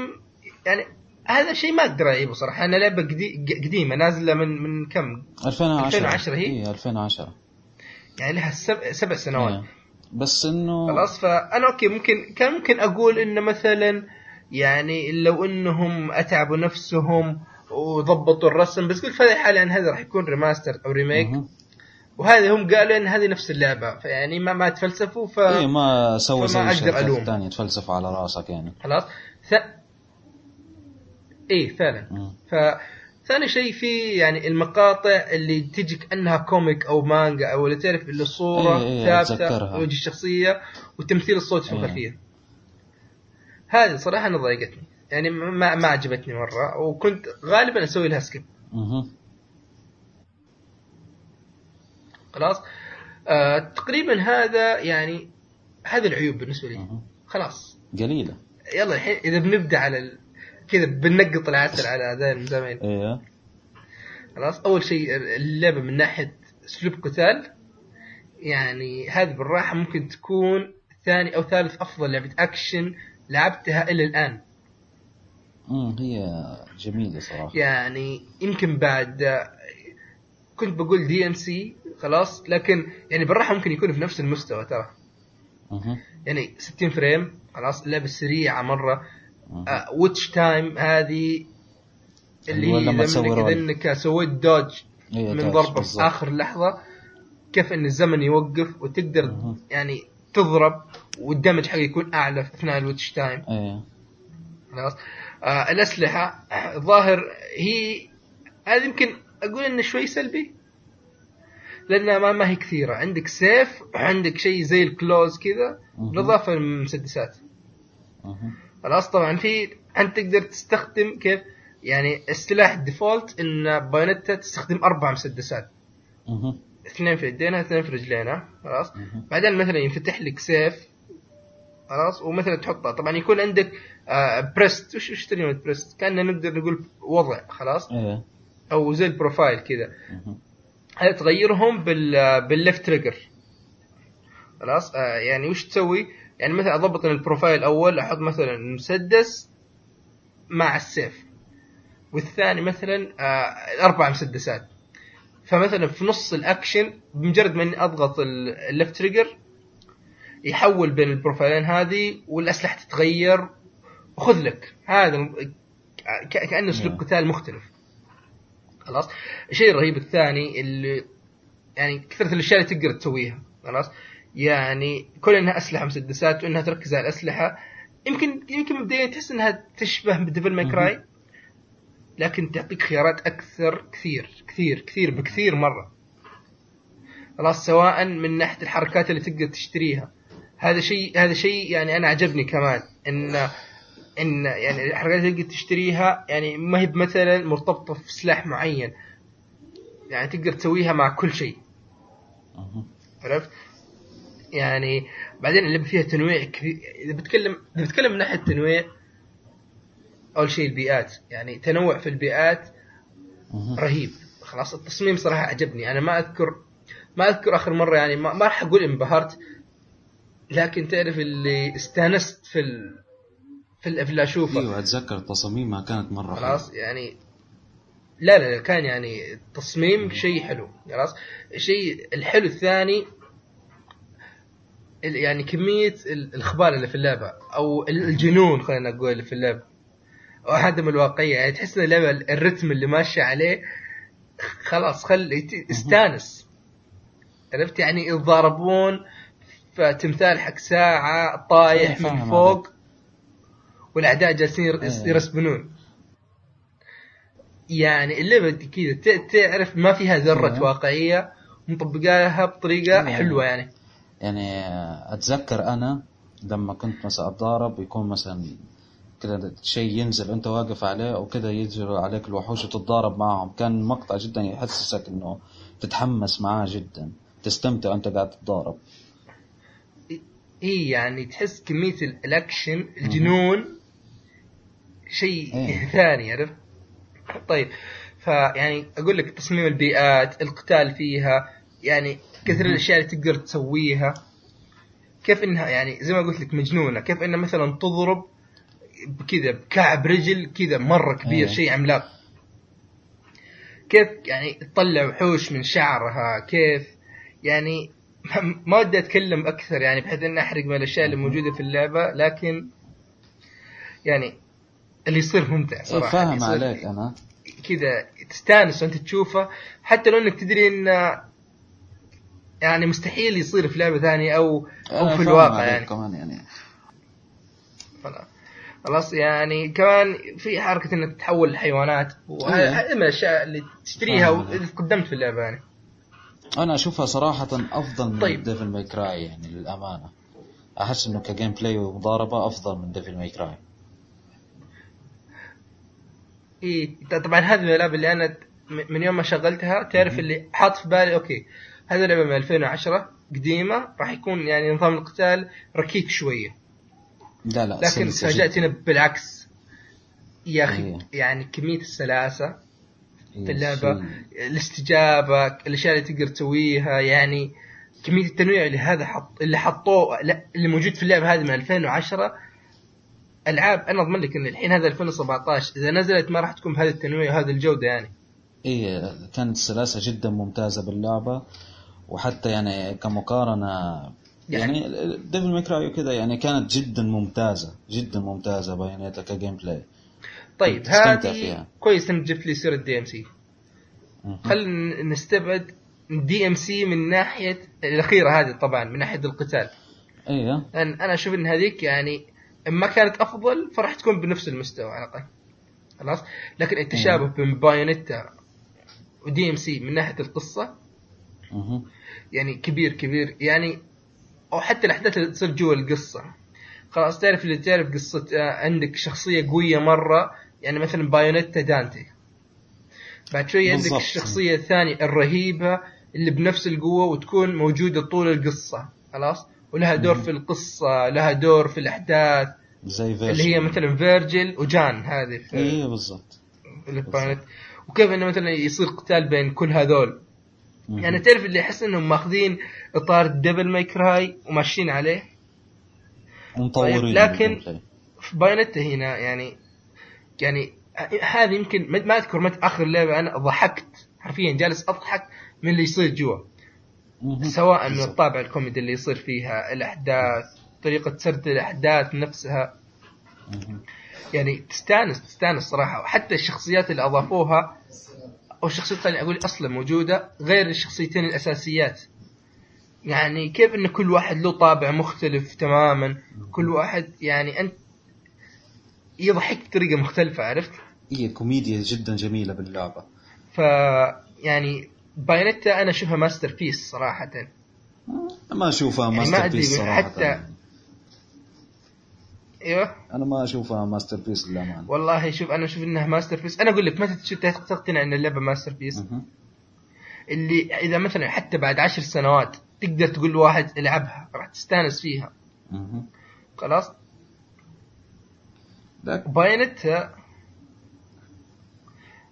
يعني هذا شيء ما أقدر أعيبه صراحة أنا لعبة قدي- قديمة نازلة من من كم 2010 2010 هي؟ اي 2010 يعني لها سبع, سبع سنوات إيه. بس إنه خلاص فأنا okay ممكن كان ممكن أقول انه مثلا يعني لو إنهم أتعبوا نفسهم وضبطوا الرسم بس قلت في هذه الحاله يعني هذا راح يكون remaster أو remake. وهذه هم قالوا إن هذه نفس اللعبة فيعني ما ما تفلسفوا ف اي ما سوي فما زي الشركات. الثانية تفلسف على راسك يعني خلاص ث... إيه فعلا مم. فثاني شيء في يعني المقاطع اللي تجي كانها comic أو مانجا أو اللي تعرف اللي الصورة إيه إيه ثابتة أتذكرها. وجه الشخصية وتمثيل الصوت في إيه. الخلفيه هذه صراحة أنا ضايقتني يعني ما ما عجبتني مرة وكنت غالبا أسوي لها skip. خلاص آه تقريبا هذا يعني هذه العيوب بالنسبة لي. خلاص قليلة يلا الحين إذا بنبدأ على. كذا بننقط العسل على ذا المزامين إيه. خلاص؟ أول شيء اللعبة من ناحية أسلوب قتال يعني هذه بالراحة ممكن تكون ثاني أو ثالث أفضل لعبة أكشن لعبتها إلى الآن. امم هي جميلة صراحة. يعني يمكن بعد كنت بقول DMC خلاص لكن يعني بالراحة ممكن يكون في نفس المستوى ترى. يعني 60 frame خلاص اللعبة سريعة مرة. Witch Time هذه اللي لما تسوي. إنك سويت dodge إيه، من ضربة في. آخر لحظة كيف إن الزمن يوقف وتقدر مهم. يعني تضرب وال damage حقه يكون أعلى في أثناء ال Witch Time خلاص آه الأسلحة ظاهر هي هذه يمكن أقول إنه شوي سلبي لأنها ما, ما هي كثيرة عندك سيف وعندك شيء زي ال claws كذا. بالإضافة للمسدسات. خلاص طبعا في أنت تقدر تستخدم كيف؟ يعني السلاح ال default إن بايونيتا تستخدم أربع مسدسات. اثنين في يدينها اثنين في رجلينها خلاص. بعدين مثلا ينفتح لك سيف خلاص؟ ومثلا تحطها طبعا يكون عندك آه preset. وش وش كلمه preset. كاننا نقدر نقول وضع خلاص؟ إيه. أو زي ال profile كذا. تغيرهم بال بال left trigger؟ خلاص؟ آه يعني وش تسوي؟ يعني مثلا أضبط ال profile الأول أحط مثلا المسدس مع السيف. والثاني مثلا آه أربع مسدسات. فمثلا في نص الأكشن بمجرد ما إني أضغط ال- ال left trigger يحول بين ال profile ين هذه والأسلحة تتغير. وخذ لك. هذا كأنه أسلوب نعم. قتال مختلف. خلاص؟ الشيء الرهيب الثاني اللي يعني كثرة الأشياء اللي تقدر تسويها. خلاص؟ يعني كون إنها أسلحة مسدسات وإنها تركز على الأسلحة يمكن يمكن مبدئيا تحس إنها تشبه ب Devil May Cry لكن تعطيك خيارات أكثر كثير كثير كثير بكثير مرة. خلاص سواء من ناحية الحركات اللي تقدر تشتريها. هذا شيء هذا شيء يعني أنا عجبني كمان ان إن يعني الحركات اللي تقدر تشتريها يعني ما هي مثلا مرتبطة في سلاح معين. يعني تقدر تسويها مع كل شيء. عرفت؟ يعني بعدين اللعبه فيها تنويع كثير إذا بتكلم إذا بتكلم من ناحية تنويع أول شيء البيئات يعني تنوع في البيئات. رهيب. خلاص التصميم صراحة عجبني أنا ما اذكر ما أذكر آخر مرة يعني ما, ما راح أقول انبهرت لكن تعرف اللي استانست في ال... في ال- في اللي أشوفه. أيوه أتذكر تصاميمها كانت مرة خلاص يعني لا لا لا كان يعني التصميم شيء حلو خلاص. الشيء الحلو الثاني ال- يعني كمية ال- الإخبار اللي في اللعبة أو ال- الجنون خلينا نقول اللي في اللعبة. وعدم الواقعية يعني تحس إن اللعبة الرتم اللي ماشيه عليه خلاص خلي استانس عرفت؟ يعني يتضاربون فتمثال حق ساعة طايح إيه، من فوق والأعداء جالسين إيه. يرسبنون. يعني اللعبة كذا تعرف ما فيها ذرة إيه. واقعية مطبقاها بطريقة إيه. حلوة يعني. يعني أتذكر أنا لما كنت مثلا أتضارب يكون مثلا كذا شيء ينزل انت واقف عليه وكذا يجروا عليك الوحوش وتتضارب معهم كان مقطع جدا يحسسك إنه تتحمس معاه جدا تستمتع وأنت قاعد تتضارب إي يعني تحس كمية ال- الاكشن الجنون شيء إيه. ثاني عرفت؟ طيب فيعني أقول لك تصميم البيئات، القتال فيها، يعني كثر. الأشياء اللي تقدر تسويها كيف إنها يعني زي ما قلت لك مجنونة، كيف انها مثلا تضرب بكذا بكعب رجل كذا مرة كبير إيه. شيء عملاق. كيف يعني تطلع وحوش من شعرها، كيف يعني ما ودي أتكلم أكثر يعني بحيث إني أحرق من الأشياء اللي موجودة في اللعبة لكن يعني اللي يصير ممتع صراحة فاهم يصير عليك أنا كذا تستانس وأنت تشوفه حتى لو إنك تدري انه يعني مستحيل يصير في لعبة ثانية أو أو في الواقع يعني كمان يعني خلاص. يعني كمان في حركة إنك تحول الحيوانات وهذا إيه. من الأشياء اللي تشتريها فاهم واللي عليك. قدمت في اللعبة يعني أنا أشوفها صراحة أفضل من طيب. Devil May Cry يعني للأمانة أحس إنه ك gameplay ومضاربة أفضل من Devil May Cry اي طبعا هذه من الألعاب اللي أنا من يوم ما شغلتها تعرف اللي حاط في بالي okay هذه لعبه من 2010 قديمة راح يكون يعني نظام القتال ركيك شوية. لا لا لكن سلسة تفاجات جداً. هنا بالعكس. يا أخي إيه. يعني كمية السلاسة في اللعبة شيء- الاستجابة الأشياء اللي تقدر تسويها يعني كمية التنويع اللي هذا حط اللي حطوه لا اللي موجود في اللعبة هذه من 2010 ألعاب أنا أضمن لك إن الحين هذا 2017 إذا نزلت ما راح تكون بهذا التنويع وهذه الجودة يعني. إيه كانت السلاسة جدا ممتازة باللعبة. وحتى يعني كمقارنة يعني- يعني Devil May Cry وكذا يعني كانت جدا ممتازة جدا ممتازة بايونيتا ك gameplay طيب هذه. كويس إنك جبت لي سيرة DMC. خلينا نستبعد DMC من ناحية الأخيرة هذه طبعا من ناحية القتال. إيه. لأن أنا أشوف إن هذيك يعني ما كانت أفضل فراح تكون بنفس المستوى على الأقل. خلاص؟ لكن التشابه بين بايونيتا و DMC من ناحية القصة. يعني كبير كبير. يعني أو حتى الأحداث اللي تصير جوا القصة. خلاص تعرف اللي تعرف قصة آه، عندك شخصية قوية مرة. يعني مثلا بايونيتا دانتي. بعد شوي عندك. الشخصية الثانية الرهيبة اللي بنفس القوة وتكون موجودة طول القصة. خلاص؟ ولها دور مم. في القصة لها دور في الأحداث. زي فيرجل اللي هي مثلا فيرجل وجان هذه في إيه بالضبط. وكيف إنه مثلا يصير قتال بين كل هذول. يعني تعرف اللي احس إنهم ماخذين إطار Devil May Cry وماشيين عليه ومطورين طيب، لكن-. في بايونيتا هنا يعني يعني هذه يمكن ما ما أذكر متى آخر لعبة أنا ضحكت حرفيا جالس أضحك من اللي يصير جوا. سواء من. الطابع الكوميدي اللي يصير فيها الأحداث طريقة سرد الأحداث نفسها. يعني تستانس تستانس صراحة وحتى الشخصيات اللي أضافوها أو الشخصيات خليني أقول أصلا موجودة غير الشخصيتين الأساسيات. يعني كيف إن كل واحد له طابع مختلف تماما؟ كل واحد يعني أنت يضحك بطريقة مختلفة عرفت؟ هي كوميديا جدا جميلة باللعبة. ف يعني بايونيتا أنا أشوفها ماستر بيس صراحة. ما أشوفها يعني ما ماستر أدري piece صراحة. حتى- إيوه. أنا ما أشوفها masterpiece للأمانة. والله شوف أنا أشوف إنها masterpiece أنا أقول لك متى تقتنع إن اللعبة masterpiece. اللي إذا مثلا حتى بعد عشر سنوات تقدر تقول لواحد العبها راح تستأنس فيها. خلاص؟ بايونيتا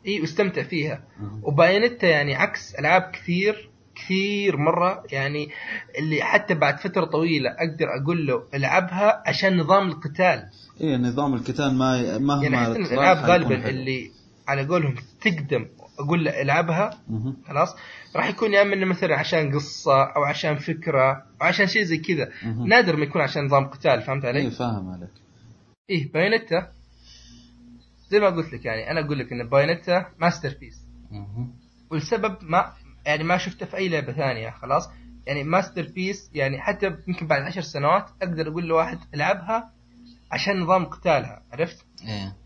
إي واستمتع فيها. مهم. وبايونيتا يعني عكس ألعاب كثير كثير مرة يعني اللي حتى بعد فترة طويلة أقدر أقول له ألعبها عشان نظام القتال إيه نظام القتال ما مهما يعني الألعاب غالبا. اللي على قولهم تقدم أقول له ألعبها. خلاص راح يكون يا اما مثلا عشان قصة أو عشان فكرة أو عشان شيء زي كذا. نادر ما يكون عشان نظام قتال فهمت إيه علي؟ فاهم عليك إيه بايونيتا زي ما قلت لك يعني أنا أقول لك إن بايونيتا masterpiece. والسبب ما يعني ما شفته في أي لعبة ثانية خلاص يعني masterpiece يعني حتى يمكن بعد عشر سنوات أقدر أقول لواحد العبها عشان نظام قتالها عرفت؟ إيه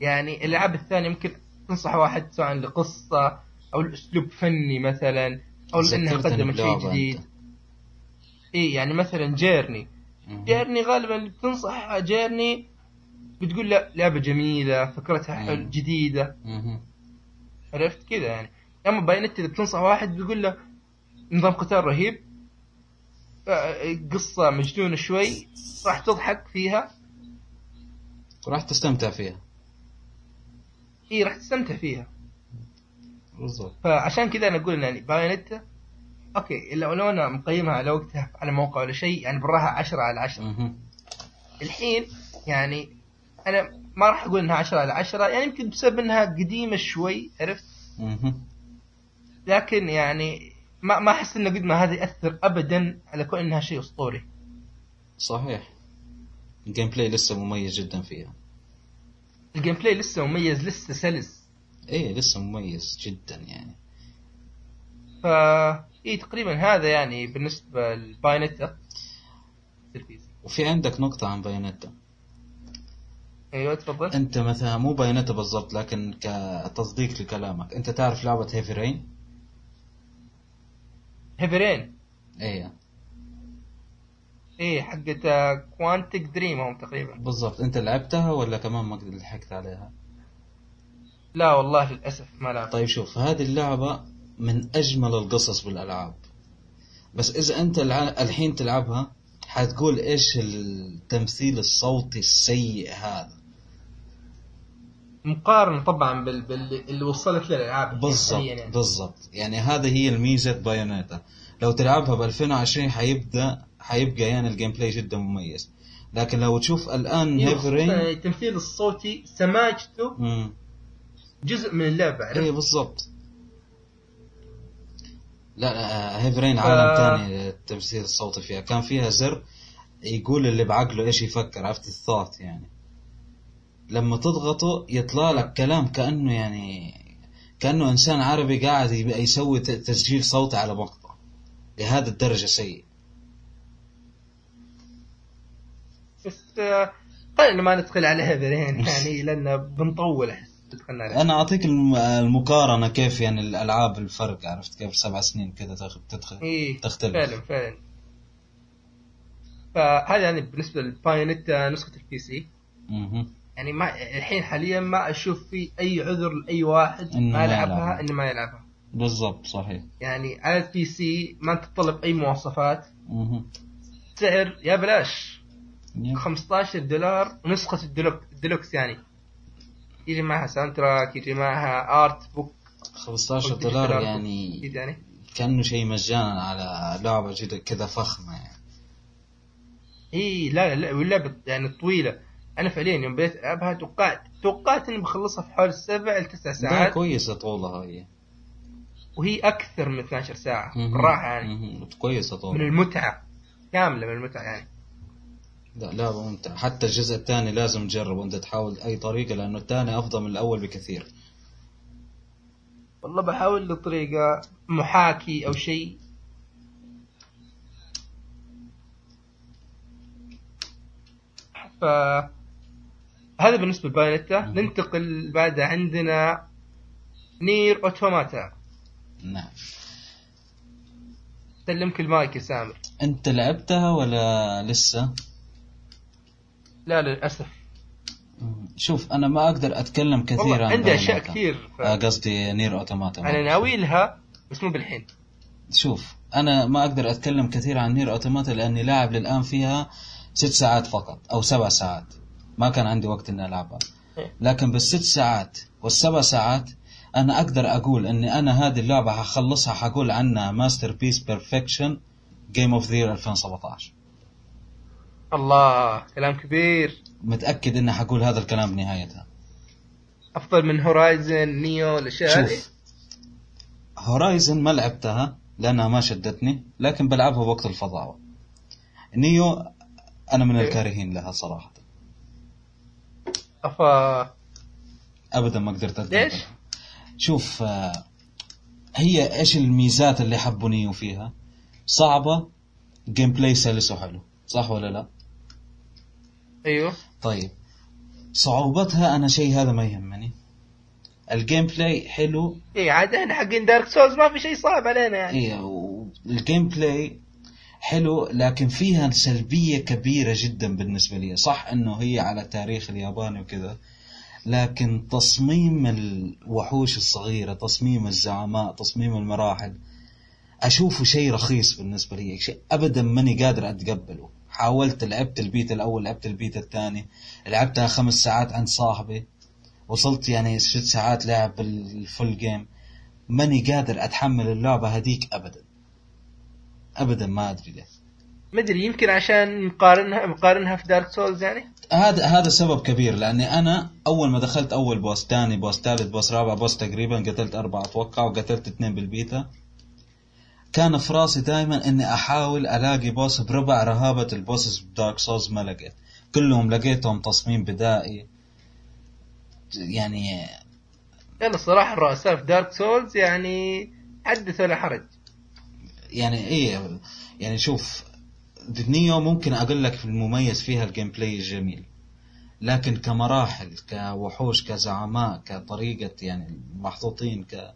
يعني الالعاب الثانية يمكن تنصح واحد سواء لقصة أو لأسلوب فني مثلا أو لأنها قدمت شيء جديد. اي يعني مثلا جيرني. جيرني غالبا بتنصح جيرني بتقول لا لعبة جميلة فكرتها حل مم. جديدة. عرفت كذا يعني أما باينت إذا بتنصح واحد بيقول له نظام قتال رهيب آه، قصة مجنونة شوي راح تضحك فيها. راح تستمتع فيها. إي راح تستمتع فيها. بالضبط. فعشان كذا أنا أقول يعني بايونيتا okay لو لو أنا مقيمها على وقتها على موقع ولا شيء يعني براها 10 على 10 مهم. الحين يعني أنا ما راح أقول إنها 10 على 10 يعني يمكن بسبب إنها قديمة شوي عرفت. لكن يعني ما ما أحس ان قد ما هذا يأثر ابدا على كون إنها شيء أسطوري. صحيح. ال gameplay لسه مميز جدا فيها. ال gameplay لسه مميز لسه سلس. إيه لسه مميز جدا يعني. فا إي تقريبا هذا يعني بالنسبة لبايونيتا وفي عندك نقطة عن بايونيتا. أيوه تفضل. أنت مثلا مو بايونيتا بالضبط لكن كتصديق لكلامك أنت تعرف لعبة هيفي رين هيفي رين إيه. إيه حقت كوانتك دريم هم تقريبا. بالضبط. أنت لعبتها ولا كمان ما لحقت عليها؟ لا والله للأسف ما لعبت. طيب شوف هذه اللعبة من أجمل القصص بالألعاب. بس أنت الع- الحين تلعبها حتقول إيش التمثيل الصوتي السيء هذا؟ مقارنة طبعا بال... بال... اللي وصلت للألعاب الحين بالضبط يعني. بالضبط. يعني هذه هي الميزة بايونيتا. لو تلعبها ب 2020 حيبدأ حيبقى يعني ال gameplay جدا مميز. لكن لو تشوف الآن إيه، هيفي رين التمثيل الصوتي سماجته مم. جزء من اللعبة عرفت؟ إيه بالضبط. لا لا هيفي رين عالم ثاني التمثيل الصوتي فيها. كان فيها زر يقول اللي بعقله إيش يفكر عرفت؟ الثوت يعني. لما تضغطه يطلع لك كلام كأنه يعني كأنه إنسان عربي قاعد يسوي تسجيل صوتي على مقطع لهذا الدرجة سيء. بس آه، خلينا ما ندخل على هيفي رين يعني لأن بنطول أنا أعطيك الم- المقارنة كيف يعني الألعاب الفرق عرفت كيف؟ سبع سنين كذا تدخل إيه تختلف. فعلا فعلا. فهذا يعني بالنسبة للبايونيتا نسخة ال PC مهم. يعني ما الحين حاليا ما أشوف في أي عذر لأي واحد إنه ما ما لعبها يلعبها. إنه ما يلعبها. بالضبط صحيح. يعني على ال PC ما تتطلب أي مواصفات. مهم. سعر يا بلاش. yep. 15 دولار نسخة ال deluxe ال deluxe يعني. يجي معها soundtrack يجي معها art book 15 قلت دولار دولار يعني يعني. كأنه شيء مجانا على جدا كذا فخمة يعني. اي لا لا واللعبة يعني طويلة. أنا فعليا يوم بديت ألعبها توقعت توقعت إني بخلصها في حوالي السبع لتسع ساعات. كويسة طولها هي وهي أكثر من 12 ساعة. مهم. بالراحة يعني. مهم. كويسة من طولها المتعة. كاملة من المتعة يعني. لا لعبة ممتعة حتى الجزء الثاني لازم تجربه انت تحاول أي طريقة لأنه الثاني أفضل من الأول بكثير. والله بحاول لطريقة محاكي أو شيء. ف هذا بالنسبة لبايونيتا. ننتقل بعد عندنا نير أوتوماتا نعم سلمك المايك يا سامر أنت لعبتها ولا لسه؟ لا للأسف. شوف أنا ما أقدر أتكلم كثير عن عندي أشياء. كثير ف... آه، قصدي نير أوتوماتا أنا ناوي لها بس مو بالحين شوف أنا ما أقدر أتكلم كثير عن نير أوتوماتا لأني لاعب للآن فيها ست ساعات فقط أو سبع ساعات ما كان عندي وقت إني ألعبها. إيه. لكن بالست ساعات والسبع ساعات أنا أقدر أقول إني أنا هذه اللعبة حخلصها حقول عنها masterpiece perfection game of the year 2017 الله كلام كبير. متأكد إني حقول هذا الكلام بنهايتها أفضل من هورايزن نيو الأشياء هذه؟ شوف هورايزن ما لعبتها لأنها ما شدتني لكن بلعبها بوقت الفضاوة. نيو أنا من إيه. الكارهين لها صراحة. أفا. ابدا ما قدرت اتقبلها ليش؟ شوف آه، هي إيش الميزات اللي حبوا نيو فيها؟ صعبة gameplay سلس وحلو. صح ولا لا؟ أيوه. طيب. صعوبتها أنا شيء هذا ما يهمني. ال gameplay حلو. اي عاد إحنا حقين دارك سولز ما في شيء صعب علينا يعني. إيه وال gameplay حلو لكن فيها سلبية كبيرة جدا بالنسبة لي. صح إنه هي على تاريخ الياباني وكذا لكن تصميم الوحوش الصغيرة تصميم الزعماء تصميم المراحل أشوفه شيء رخيص بالنسبة لي. شيء ابدا ماني قادر أتقبله. حاولت لعبت البيت الأول لعبت البيت الثاني لعبتها خمس ساعات عند صاحبي. وصلت يعني ست ساعات لعب ال full game ماني قادر أتحمل اللعبة هذيك ابدا. ابدا ما أدري ليه. مدري يمكن عشان مقارنها مقارنها في دارك سولز يعني؟ هذا هذا سبب كبير لأني أنا أول ما دخلت أول boss ثاني boss ثالث boss رابع boss تقريبا قتلت أربعة أتوقع وقتلت اثنين بالبيتا. كان في راسي دائما إني أحاول ألاقي boss بربع رهابة ال bosses بدارك سولز ما لقيت. كلهم لقيتهم تصميم بدائي. يعني يلا الصراحه الرؤساء في دارك سولز يعني حدث ولا حرج. يعني إيه يعني شوف نيوه ممكن أقول لك في المميز فيها ال gameplay الجميل. لكن كمراحل كوحوش كزعماء كطريقة يعني محطوطين ك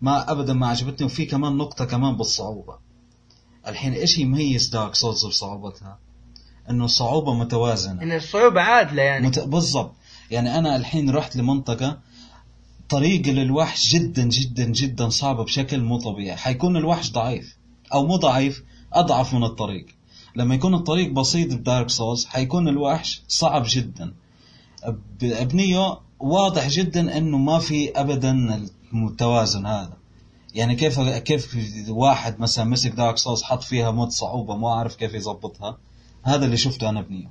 ما ابدا ما عجبتني. وفي كمان نقطة كمان بالصعوبة. الحين إيش يميز دارك سولز بصعوبتها؟ إنه الصعوبة متوازنة. إن الصعوبة عادلة يعني. مت... بالضبط. يعني أنا الحين رحت لمنطقة طريق للوحش جدا جدا جدا صعبة بشكل مو طبيعي. حيكون الوحش ضعيف أو مو ضعيف أضعف من الطريق. لما يكون الطريق بسيط بدارك سولز حيكون الوحش صعب جدا. بنيو واضح جدا إنه ما في ابدا التوازن هذا. يعني كيف كيف واحد مثلا مسك دارك سولز حط فيها mode صعوبة ما أعرف كيف يظبطها. هذا اللي شفته أنا بنيوه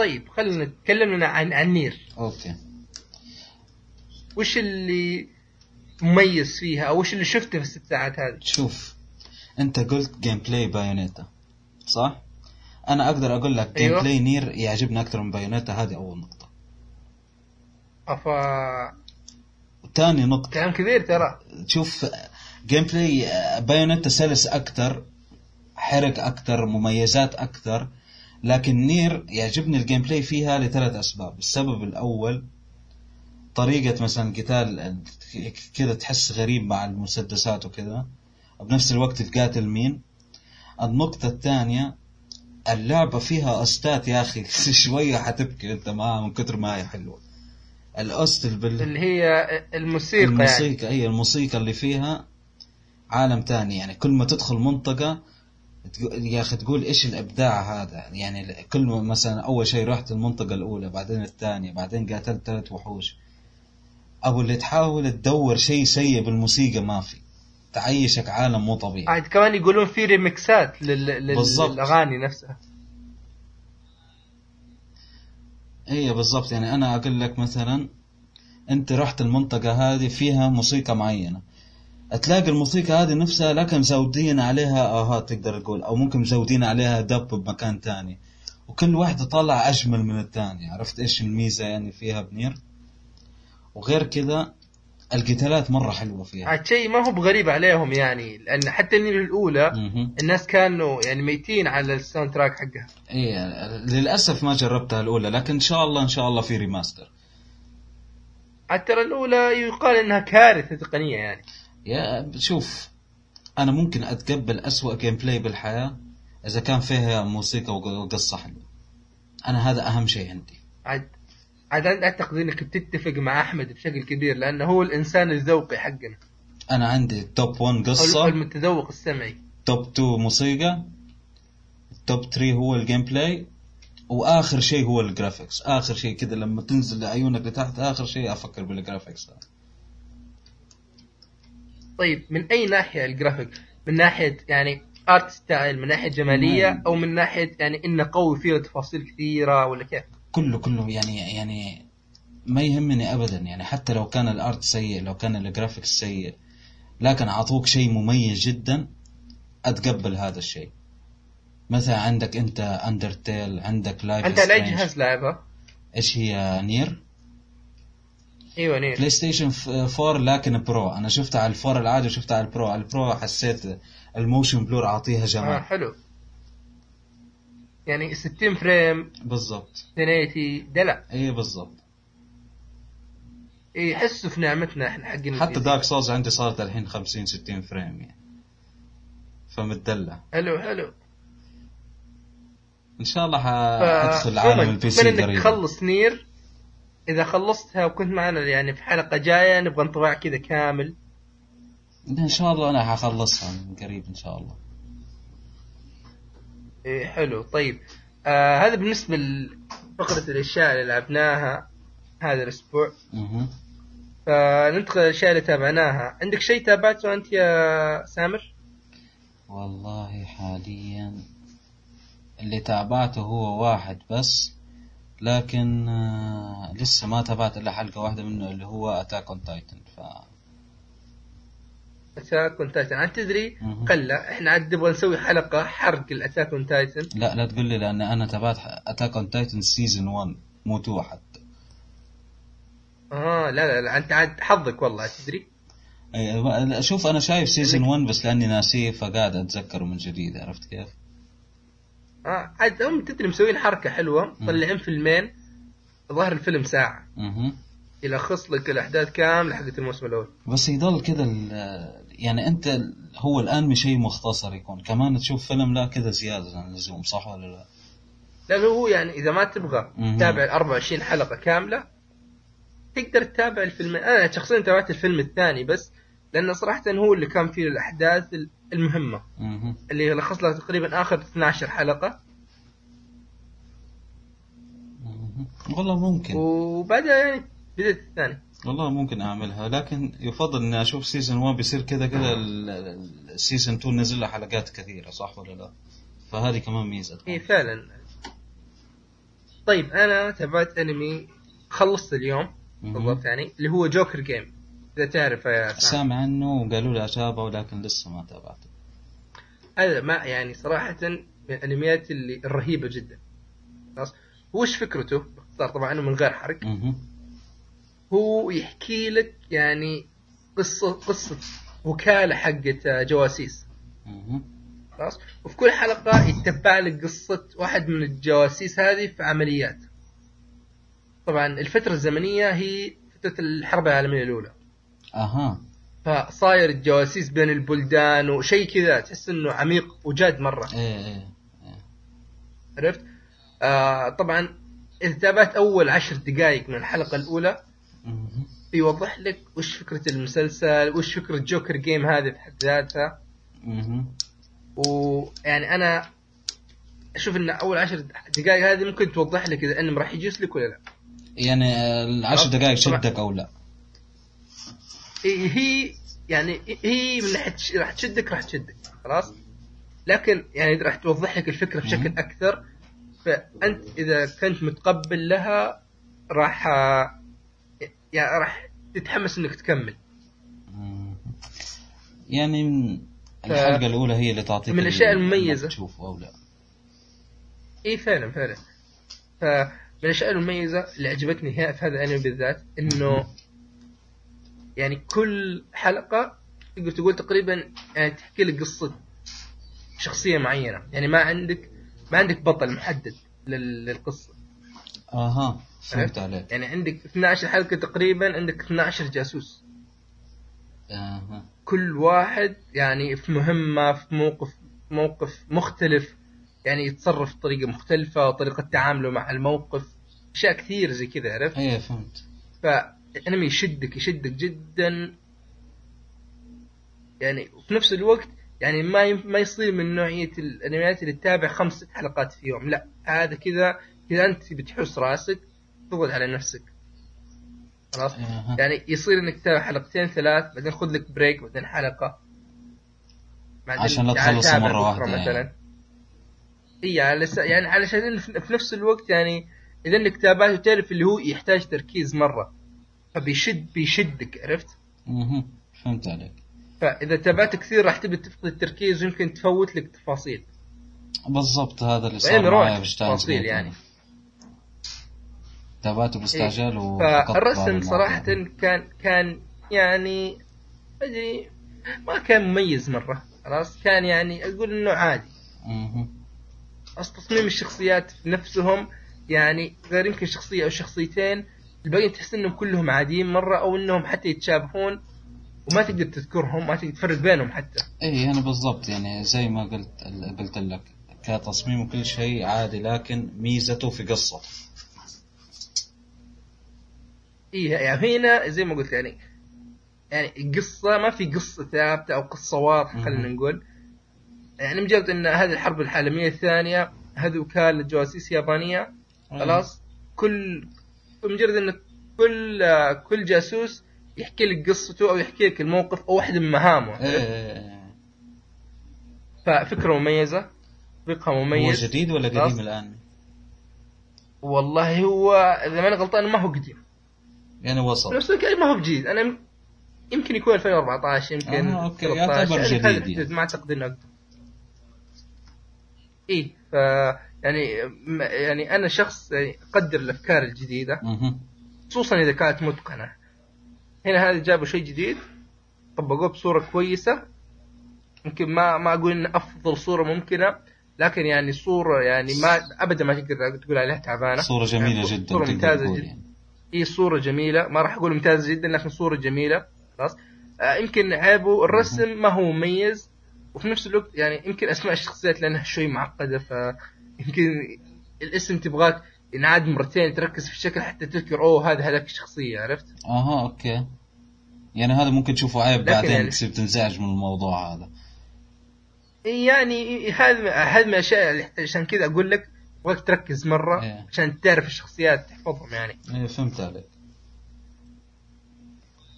طيب خلينا نتكلم لنا عن عن نير أوكي. وش اللي مميز فيها أو وش اللي شفته في الست ساعات هذه؟ شوف أنت قلت gameplay بايونيتا صح؟ أنا أقدر أقول لك game أيوة. play نير يعجبني أكثر من بايونيتا هذه أول نقطة. أفا. ثاني نقطة. كلام كبير ترى. شوف gameplay بايونيتا سلس أكثر حرك أكثر مميزات أكثر. لكن نير يعجبني ال gameplay فيها لثلاث أسباب. السبب الأول طريقة مثلا قتال كذا تحس غريب مع المسدسات وكذا. بنفس الوقت تقاتل مين النقطة الثانية اللعبة فيها OSTات يا أخي شوية حتبكي أنت معاها من كتر ما هي حلوة. الأست البال... اللي هي الموسيقى, يعني. الموسيقى هي الموسيقى اللي فيها عالم تاني يعني. كل ما تدخل منطقة يا أخي تقول إيش الإبداع هذا؟ يعني كل مثلا أول شيء رحت المنطقة الأولى بعدين الثانية بعدين قاتلت ثلاث وحوش. أبو اللي تحاول تدور شيء سيء بالموسيقى ما في. تعيشك عالم مو طبيعي. عاد كمان يقولون في ريمكسات لل... لل... بالضبط. للأغاني نفسها. هي بالضبط. يعني أنا أقول لك مثلا أنت رحت المنطقة هذه فيها موسيقى معينة. تلاقي الموسيقى هذه نفسها لكن مزودين عليها أها تقدر تقول أو ممكن مزودين عليها dub بمكان تاني. وكل واحدة طالعة أجمل من الثانية عرفت إيش الميزة يعني فيها بنير؟ وغير كذا القتالات مرة حلوة فيها. عاد شيء ما هو بغريب عليهم يعني لأن حتى النير الأولى مهم. الناس كانوا يعني ميتين على ال soundtrack حقها. إيه للأسف ما جربتها الأولى لكن إن شاء الله إن شاء الله في remaster. عاد ترى الأولى يقال إنها كارثة تقنية يعني. يا شوف أنا ممكن أتقبل أسوأ gameplay بالحياة إذا كان فيها موسيقى وق- وقصة حلوة. أنا هذا أهم شيء عندي. عاد عاد اعتقد إنك بتتفق مع أحمد بشكل كبير لأنه هو الإنسان الذوقي حقنا. أنا عندي top 1 أو قصة. المتذوق السمعي. top 2 موسيقى. top 3 هو ال gameplay وآخر شيء هو ال graphics آخر شيء كذا لما تنزل عيونك لتحت آخر شيء أفكر بال graphics طيب من أي ناحية الجرافيك من ناحية يعني art style من ناحية جمالية. أو من ناحية يعني إنه قوي فيه تفاصيل كثيرة ولا كيف؟ كله كله يعني يعني ما يهمني ابدا يعني. حتى لو كان ال art سيء لو كان ال graphics سيء لكن أعطوك شيء مميز جدا أتقبل هذا الشيء. مثلا عندك أنت اندرتيل عندك لايف أنت اي جهاز لاعبها إيش هي نير؟ أيوه نير بلاي ستيشن ف- 4 لكن pro. أنا شفتها على ال four العادي وشفتها على ال pro. على ال pro حسيت ال motion blur أعطيها آه جمال حلو. يعني 60 frame. بالضبط. 1080 دلع. اي بالضبط. إيه، يحسوا في نعمتنا إحنا حقين حتى دارك سولز عندي صارت الحين 50 60 frame يعني. فمتدلع. حلو حلو. إن شاء الله حادخل عالم ال PC قريبا. تخلص نير. إذا خلصتها وكنت معنا يعني في حلقة جاية نبغى انطباع كذا كامل. إن شاء الله أنا حخلصها من قريب إن شاء الله. إيه حلو. طيب. آه هذا بالنسبة لفقرة الأشياء اللي لعبناها هذا الأسبوع. فننتقل للاشياء اللي تابعناها. عندك شيء تابعته أنت يا سامر؟ والله حاليا اللي تابعته هو واحد بس. لكن آه، لسه ما تابعت إلا حلقة واحدة منه اللي هو Attack on Titan ف Attack on Titan أنت تدري. قلة إحنا عاد نبغى نسوي حلقة حرق ال Attack on Titan لا لا تقول لي لأن أنا تابعت Attack on Titan season 1 مو 2 حتى آه لا لا لا أنت عاد حظك والله تدري أي، شوف أنا شايف season 1 بس لأني ناسيه فقاعد أتذكره من جديد عرفت كيف؟ عاد هم تدري مسوين حركة حلوة مطلعين فيلمين ظهر الفيلم ساعة مهم. يلخص لك الأحداث كاملة حقت الموسم الأول بس يضل كذا يعني أنت هو الانمي شيء مختصر يكون كمان تشوف فيلم لا كذا زيادة عن اللزوم صح ولا لا؟ لأنه هو يعني إذا ما تبغى. تتابع ال 24 حلقة كاملة تقدر تتابع الفيلم أنا شخصيا تابعت الفيلم الثاني بس لأنه صراحة هو اللي كان فيه الأحداث المهمة. مهم. اللي لخص لها تقريبا آخر 12 حلقة. مهم. والله ممكن. وبعدها يعني بدأت الثاني والله ممكن أعملها. لكن يفضل إني أشوف season 1 بيصير كذا كذا ال season 2 نزل له حلقات كثيرة صح ولا لا؟ فهذه كمان ميزة. اي فعلا. طيب أنا تابعت أنمي خلصت اليوم. بالضبط يعني اللي هو Joker Game إذا تعرف يا سام سامع عنه وقالوا لي أتابعه لكن لسه ما تابعته. هذا ما يعني صراحة من الأنميات اللي الرهيبة جدا. خلاص؟ وش فكرته؟ باختصار طبعا من غير حرق. هو يحكي لك يعني قصة قصة وكالة حقت جواسيس. خلاص؟ وفي كل حلقة يتبع لك قصة واحد من الجواسيس هذه في عمليات. طبعا الفترة الزمنية هي فترة الحرب العالمية الأولى. أها فصاير الجواسيس بين البلدان وشيء كذا تحس إنه عميق وجاد مرة إيه إيه عرفت؟ آه طبعا اذا تابعت أول عشر دقائق من الحلقة الأولى مهم. يوضح لك وش فكرة المسلسل وش فكرة جوكر جيم هذه في حد ذاتها. ويعني أنا أشوف إن أول عشر دقائق هذه ممكن توضح لك إذا الانمي راح يجلس لك ولا لا يعني العشر. دقائق شدك أو لا إيه هي يعني هي من ناحيه راح تشدك راح تشدك خلاص لكن يعني راح توضح لك الفكرة بشكل. أكثر فأنت إذا كنت متقبل لها راح يعني راح تتحمس إنك تكمل. يعني من الحلقة الأولى هي اللي تعطيك من الأشياء ال- المميزة. إنك تشوفه أو لا اي فعلا فعلا فمن الأشياء المميزة اللي عجبتني هي في هذا الأنمي بالذات إنه يعني كل حلقة تقدر تقول تقريبا يعني تحكي لك قصة شخصية معينة. يعني ما عندك ما عندك بطل محدد لل- للقصة. أها فهمت عليك. يعني عندك 12 حلقة تقريبا عندك 12 جاسوس. أها. كل واحد يعني في مهمة في موقف موقف مختلف يعني يتصرف بطريقة مختلفة وطريقه تعامله مع الموقف أشياء كثير زي كذا عرفت؟ إيه فهمت. فالانمي يشدك يشدك جدا. يعني وفي نفس الوقت يعني ما ما يصير من نوعية الانميات اللي تتابع خمس حلقات في يوم. لا هذا كذا اذا أنت بتحس راسك تضغط على نفسك. خلاص؟ يعني يصير إنك تتابع حلقتين ثلاث بعدين خذ لك بريك بعدين حلقة. بعدين عشان لا تخلص مرة بكرة واحدة مثلا. يعني. إي على س... يعني علشان في في نفس الوقت يعني إذا إنك تابعته تعرف اللي هو يحتاج تركيز مرة. فبيشد بيشدك عرفت مهم. فهمت عليك فإذا تابعته كثير راح تبي تفقد التركيز ويمكن تفوت لك تفاصيل بالضبط هذا اللي صار بشتاين تفاصيل. يعني تابعته باستعجال وفقدت بعض فالرسم. صراحة كان كان يعني ادري ما كان مميز مرة خلاص كان يعني أقول إنه عادي. أصل تصميم الشخصيات نفسهم يعني غير يمكن شخصية أو شخصيتين الباقيين تحس إنهم كلهم عاديين مرة أو إنهم حتى يتشابهون وما تقدر تذكرهم ما تقدر تفرق بينهم حتى. اي أنا بالضبط يعني زي ما قلت قلت لك كتصميم وكل شيء عادي لكن ميزته في قصته إيه يعني هنا زي ما قلت يعني يعني القصة ما في قصة ثابتة أو قصة واضحة خلينا. نقول. يعني مجرد إن هذه الحرب العالمية الثانية هذه وكالة جواسيس يابانية خلاص. كل مجرد إن كل كل جاسوس يحكي لك قصته أو يحكي لك الموقف أو واحدة من مهامه إيه، إيه، إيه. ففكرة مميزة فقه هو مميز جديد ولا. قديم الآن؟ والله هو إذا ما أنا غلطان ما هو قديم يعني وسط نفس الوقت ما هو جديد أنا يم- يمكن يكون 2014 يمكن آه، أوكي، 13 يعتبر يعني جديد يعني. ما أعتقد إنه اقدم إيه ف يعني يعني أنا شخص يعني أقدر الأفكار الجديدة. خصوصا إذا كانت متقنة. هنا هذا جابوا شيء جديد طبقوه بصورة كويسة. يمكن ما ما أقول ان أفضل صورة ممكنة لكن يعني صورة يعني ما ابدا ما تقدر تقول عليها تعبانة. صورة جميلة يعني جدا صورة ممتازة جدا. يعني. هي صورة جميلة. ما راح أقول ممتازة جدا لكن صورة جميلة. خلاص. آه يمكن عيبه الرسم ما هو مميز وفي نفس الوقت يعني يمكن أسماء الشخصيات لأنها شوي معقدة فيمكن الاسم تبغاك ينعاد مرتين تركز في الشكل حتى تذكر أوه هذا هذاك الشخصية. عرفت؟ أها أوكي. يعني هذا ممكن تشوفه عيب بعدين يعني- تصير تنزعج من الموضوع هذا. يعني هذا هذا من الأشياء اللي عشان كذا أقول لك تبغاك تركز مرة إيه. عشان تعرف الشخصيات تحفظهم يعني. إيه فهمت عليك.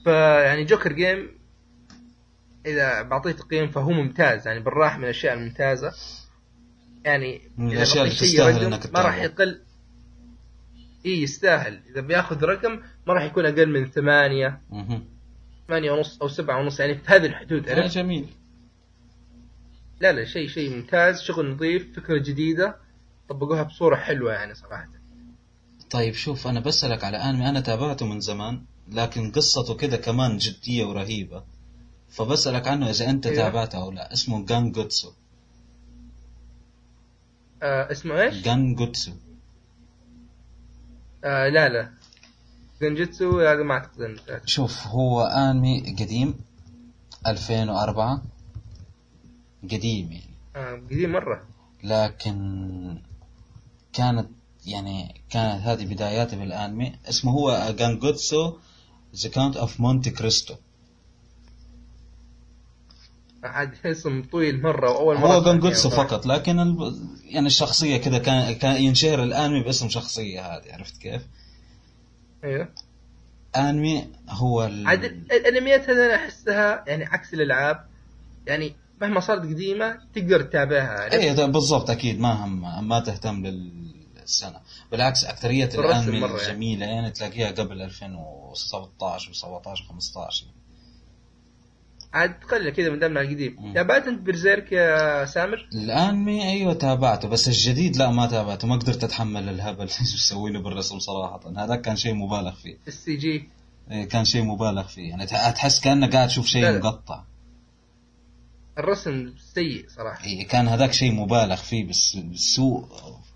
فيعني جوكر جيم إذا بعطيه تقييم فهو ممتاز يعني بالراحة من الأشياء الممتازة. يعني من بعطيه اللي تستاهل إنك ما راح. يقل. إي يستاهل. إذا بياخذ رقم ما راح يكون أقل من ثمانية. ثمانية ونص أو سبعة ونص يعني في هذه الحدود آه عرفت؟ جميل. لا لا شيء شيء ممتاز شغل نظيف فكرة جديدة. طبقوها بصورة حلوة يعني صراحة. طيب شوف أنا بسألك على أنمي أنا تابعته من زمان لكن قصته كده كمان جدية ورهيبة. فبسألك عنه إذا أنت أيوة. تابعته أو لا. اسمه جانجوتسو آه اسمه إيش؟ جانجوتسو آه لا لا. Gankutsuou هذا ما أعتقد. شوف هو آنمي قديم 2004 قديم يعني. آه قديم مرة. لكن كانت يعني كانت هذه بداياتي بالآنمي. اسمه هو Gankutsuou The Count of Monte Cristo عاد اسم طويل مرة وأول مرة هو فيها فقط لكن الب... يعني الشخصية كذا كان كان ينشهر الانمي باسم شخصية هذه عرفت كيف؟ أيوه انمي هو ال... عاد ال- الأنميات هذه أنا أحسها يعني عكس الألعاب يعني مهما صارت قديمة تقدر تتابعها؟ اي بالضبط أكيد ما هم ما تهتم للسنة بالعكس بالرسم الانمي مرة يعني. يعني تلاقيها قبل 2016 و17 و15 عاد تقلل كذا من دامنا القديم. تابعت انت برزيرك يا سامر؟ الانمي أيوه تابعته بس الجديد لا ما تابعته. ما قدرت أتحمل الهبل. اللي مسوينه بالرسم صراحة؟ هذا كان شيء مبالغ فيه. السي جي. إيه، كان شيء مبالغ فيه. يعني تح- تحس كانك قاعد تشوف شيء. مقطع. الرسم سيء صراحة. إيه، كان هذاك شيء مبالغ فيه بس سوء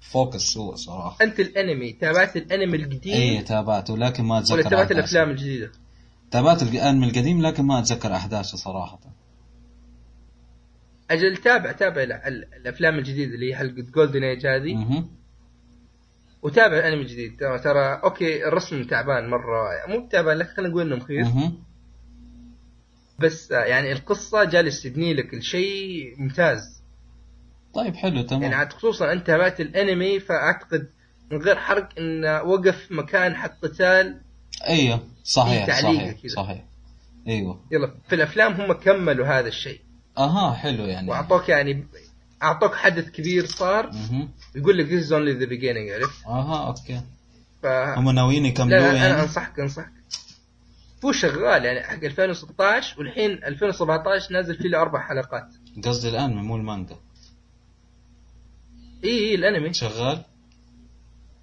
فوق السوء صراحة. أنت الأنمي تابعت الأنمي القديم؟ إيه تابعته لكن ما أتذكر ولا تابعت. الأفلام الجديدة؟ تابعت الانمي القديم لكن ما أتذكر أحداثه صراحة. أجل تابع تابع ال- ال- الأفلام الجديدة اللي هي حلقة Golden Age هذه. وتابع الأنمي الجديد. ترى ترى okay الرسم تعبان مرة. مو تعبان لكن خلينا نقول إنه مخيف. بس آه، يعني القصة جالس يبني لك الشيء ممتاز. طيب حلو يعني تمام عاد خصوصا أنت تابعت الأنمي فأعتقد من غير حرق إنه وقف مكان حق قتال. أيوه. صحيح صحيح. صحيح. أيوه. يلا في الأفلام هم كملوا هذا الشيء. أها حلو يعني. وأعطوك يعني أعطوك حدث كبير صار. يقول لك this is only the beginning عرفت؟ أها أوكي. ف هم ناويين يكملوه لا أنا يعني؟ أنصحك أنصحك. هو شغال يعني حق 2016 والحين 2017 نازل فيه له أربع حلقات. قصدي الانمي مو المانجا. إي إي الأنمي. شغال؟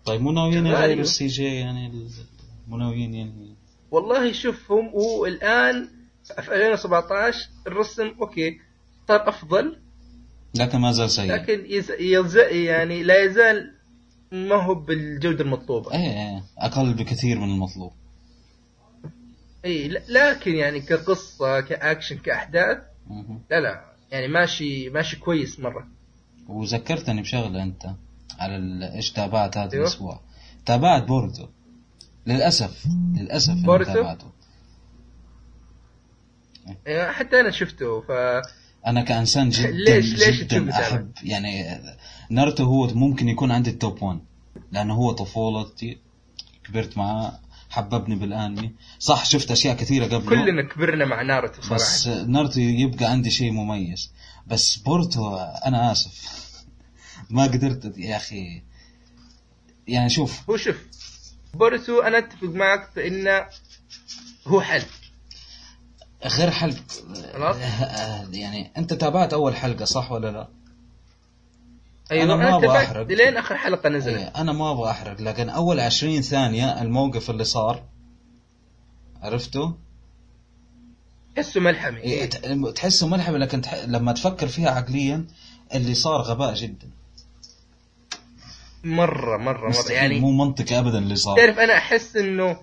طيب مو ناويين يغيروا أيوه. ال CG يعني؟ مو ناويين يعني والله شوف هم والان في 2017 الرسم okay صار أفضل. لكن ما زال سيء. لكن يز... يز... يعني لا يزال ما هو بالجودة المطلوبة. إيه إيه أقل بكثير من المطلوب. اي لكن يعني كقصة كأكشن كأحداث. لا لا يعني ماشي ماشي كويس مرة. وذكرتني بشغلة أنت على إيش تابعت هذا أيوه. الأسبوع. تابعت بورتو للأسف للأسف إني بورتو؟ تابعته. يعني حتى أنا شفته ف أنا كإنسان جدا ليش- ليش جدا؟ أحب يعني ناruto هو ممكن يكون عندي التوب 1 لأنه هو طفولتي كبرت معاه حببني بالأنمي. صح شفت أشياء كثيرة قبله كلنا كبرنا مع ناروتو بس صراحة ناruto يبقى عندي شيء مميز. بس بورتو أنا آسف. ما قدرت يا أخي. يعني شوف هو شوف بورتو أنا أتفق معك في انه هو حل غير حلقة خلاص. يعني أنت تابعت أول حلقة صح ولا لا؟ أيوه أنا ما أنا, أبغى تابعت أحرق. لين آخر حلقة نزلت إيه، أنا ما أبغى أحرق لكن أول عشرين ثانية الموقف اللي صار عرفته؟ تحسه ملحمي إيه، تحسه ملحمي لكن تح... لما تفكر فيها عقليا اللي صار غباء جدا مرة مرة مرة يعني مو منطقي ابدا اللي صار تعرف أنا أحس إنه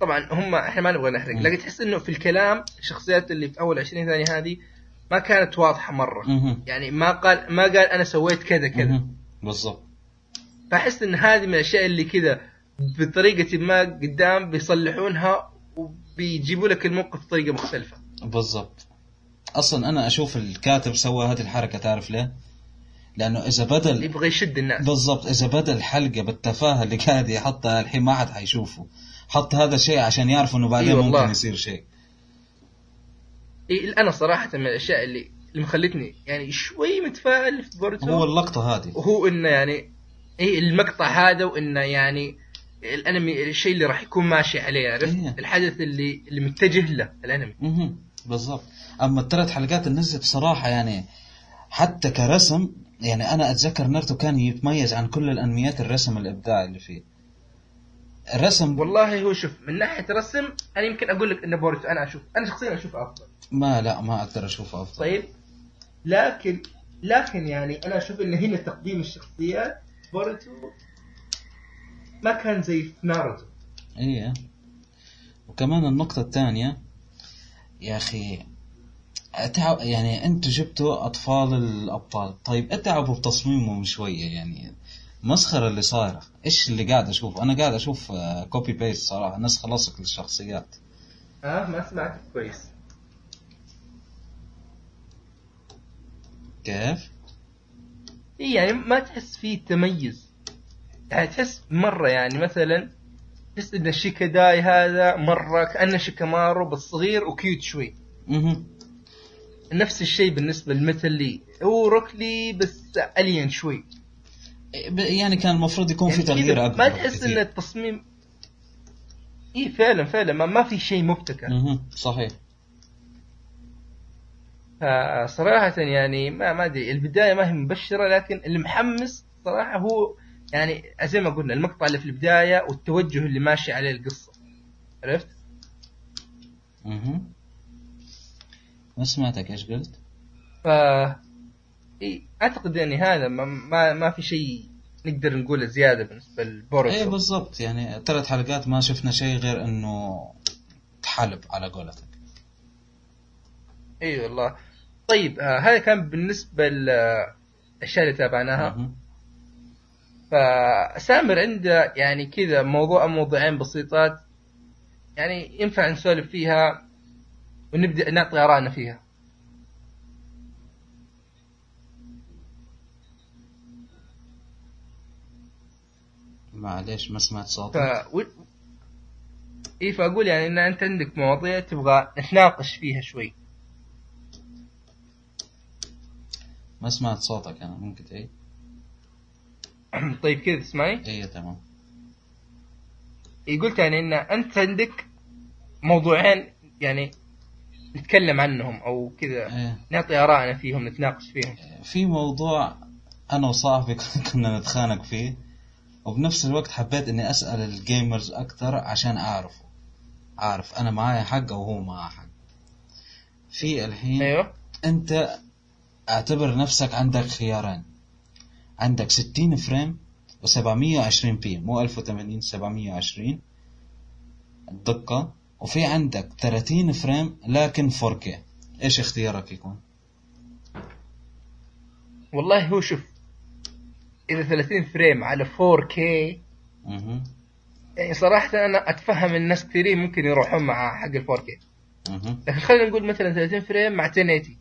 طبعا هم إحنا ما نبغى نحرق مم. لكن تحس إنه في الكلام الشخصيات اللي في أول 20 ثانية هذه ما كانت واضحة مرة مهم. يعني ما قال ما قال أنا سويت كذا كذا. بالضبط فأحس إن هذه من الأشياء اللي كذا بطريقة ما قدام بيصلحونها وبيجيبوا لك الموقف بطريقة مختلفة بالضبط أصلا أنا أشوف الكاتب سوى هذه الحركة تعرف ليه؟ لأنه إذا بدل يبغى يشد الناس. بالضبط إذا بدا الحلقة بالتفاهة اللي قاعد يحطها الحين ما حد حيشوفه. حط هذا الشيء عشان يعرف إنه بعدين إي والله. ممكن يصير شيء. إيه أنا صراحة من الأشياء اللي اللي مخلتني يعني شوي متفائل في بورتو هو اللقطة هذه. وهو إنه يعني إي المقطع هذا وإنه يعني الأنمي الشيء اللي راح يكون ماشي عليه عرفت؟ إيه. الحدث اللي اللي متجه له الأنمي. بالضبط. أما الثلاث حلقات اللي نزلت بصراحه يعني حتى كرسم يعني أنا أتذكر ناruto كان يتميز عن كل الأنميات الرسم الإبداعي اللي فيه. الرسم والله هو شوف من ناحية رسم أنا يمكن أقول لك ان بورتو أنا أشوف أنا شخصيا أشوف أفضل. ما لا ما أقدر أشوفه أفضل. طيب؟ لكن لكن يعني أنا أشوف إن هنا تقديم الشخصيات بوروتو ما كان زي في ناروتو. إيه. وكمان النقطة الثانية يا أخي اتعب يعني أنتوا جبتوا أطفال الأبطال. طيب اتعبوا بتصميمهم شوية يعني مسخرة اللي صايرة. إيش اللي قاعد اشوفه أنا قاعد أشوف copy paste صراحة نسخة لصق للشخصيات. آه ما سمعتك كويس. كيف؟ إيه يعني ما تحس فيه تميز. يعني تحس مرة يعني مثلا تحس إن الشيكاداي هذا مرة كأنه شيكامارو بس صغير و cute شوي. نفس الشيء بالنسبة لميتال لي هو روك لي بس الين شوي يعني كان المفروض يكون في يعني تغيير كذا أكبر ما تحس. إن التصميم اي فعلا فعلا ما, ما في شيء مبتكر. صحيح فصراحة يعني ما ما أدري البداية ما هي مبشرة لكن اللي محمس صراحة هو يعني زي ما قلنا المقطع اللي في البداية والتوجه اللي ماشي عليه القصة عرفت؟ مهم. ما سمعتك إيش قلت؟ ف إيه أعتقد يعني هذا ما ما, ما في شيء نقدر نقوله زيادة بالنسبة إيه لبورتو بالضبط. يعني ثلاث حلقات ما شفنا شيء غير إنه تحلب على قولتك. إي والله. طيب آه هذا كان بالنسبة للأشياء اللي تابعناها. فسامر عنده يعني كذا موضوع أو موضوعين بسيطات يعني ينفع نسولف فيها؟ ونبدأ نعطي ارائنا فيها. معليش ما سمعت ف صوتك و... اي فأقول يعني إن أنت عندك مواضيع تبغى نتناقش فيها شوي. ما سمعت صوتك أنا ممكن إيه طيب كذا تسمعي إيه تمام. اي قلت يعني إن أنت عندك موضوعين يعني نتكلم عنهم أو كذا. إيه. نعطي آرائنا فيهم نتناقش فيهم. في موضوع أنا وصاحبي كنا نتخانق فيه وبنفس الوقت حبيت إني أسأل ال gamers أكثر عشان أعرفه. عارف أنا معايا حق أو هو معاه حق. في الحين أيوه. أنت أعتبر نفسك عندك خيارين. عندك 60 frame و720 p مو 1080 720 الدقة وفي عندك 30 frame لكن 4K إيش اختيارك يكون؟ والله هو شوف إذا 30 frame على 4K أها يعني صراحة أنا أتفهم الناس كثيرين ممكن يروحون مع حق ال 4K أها لكن خلينا نقول مثلا 30 frame مع 1080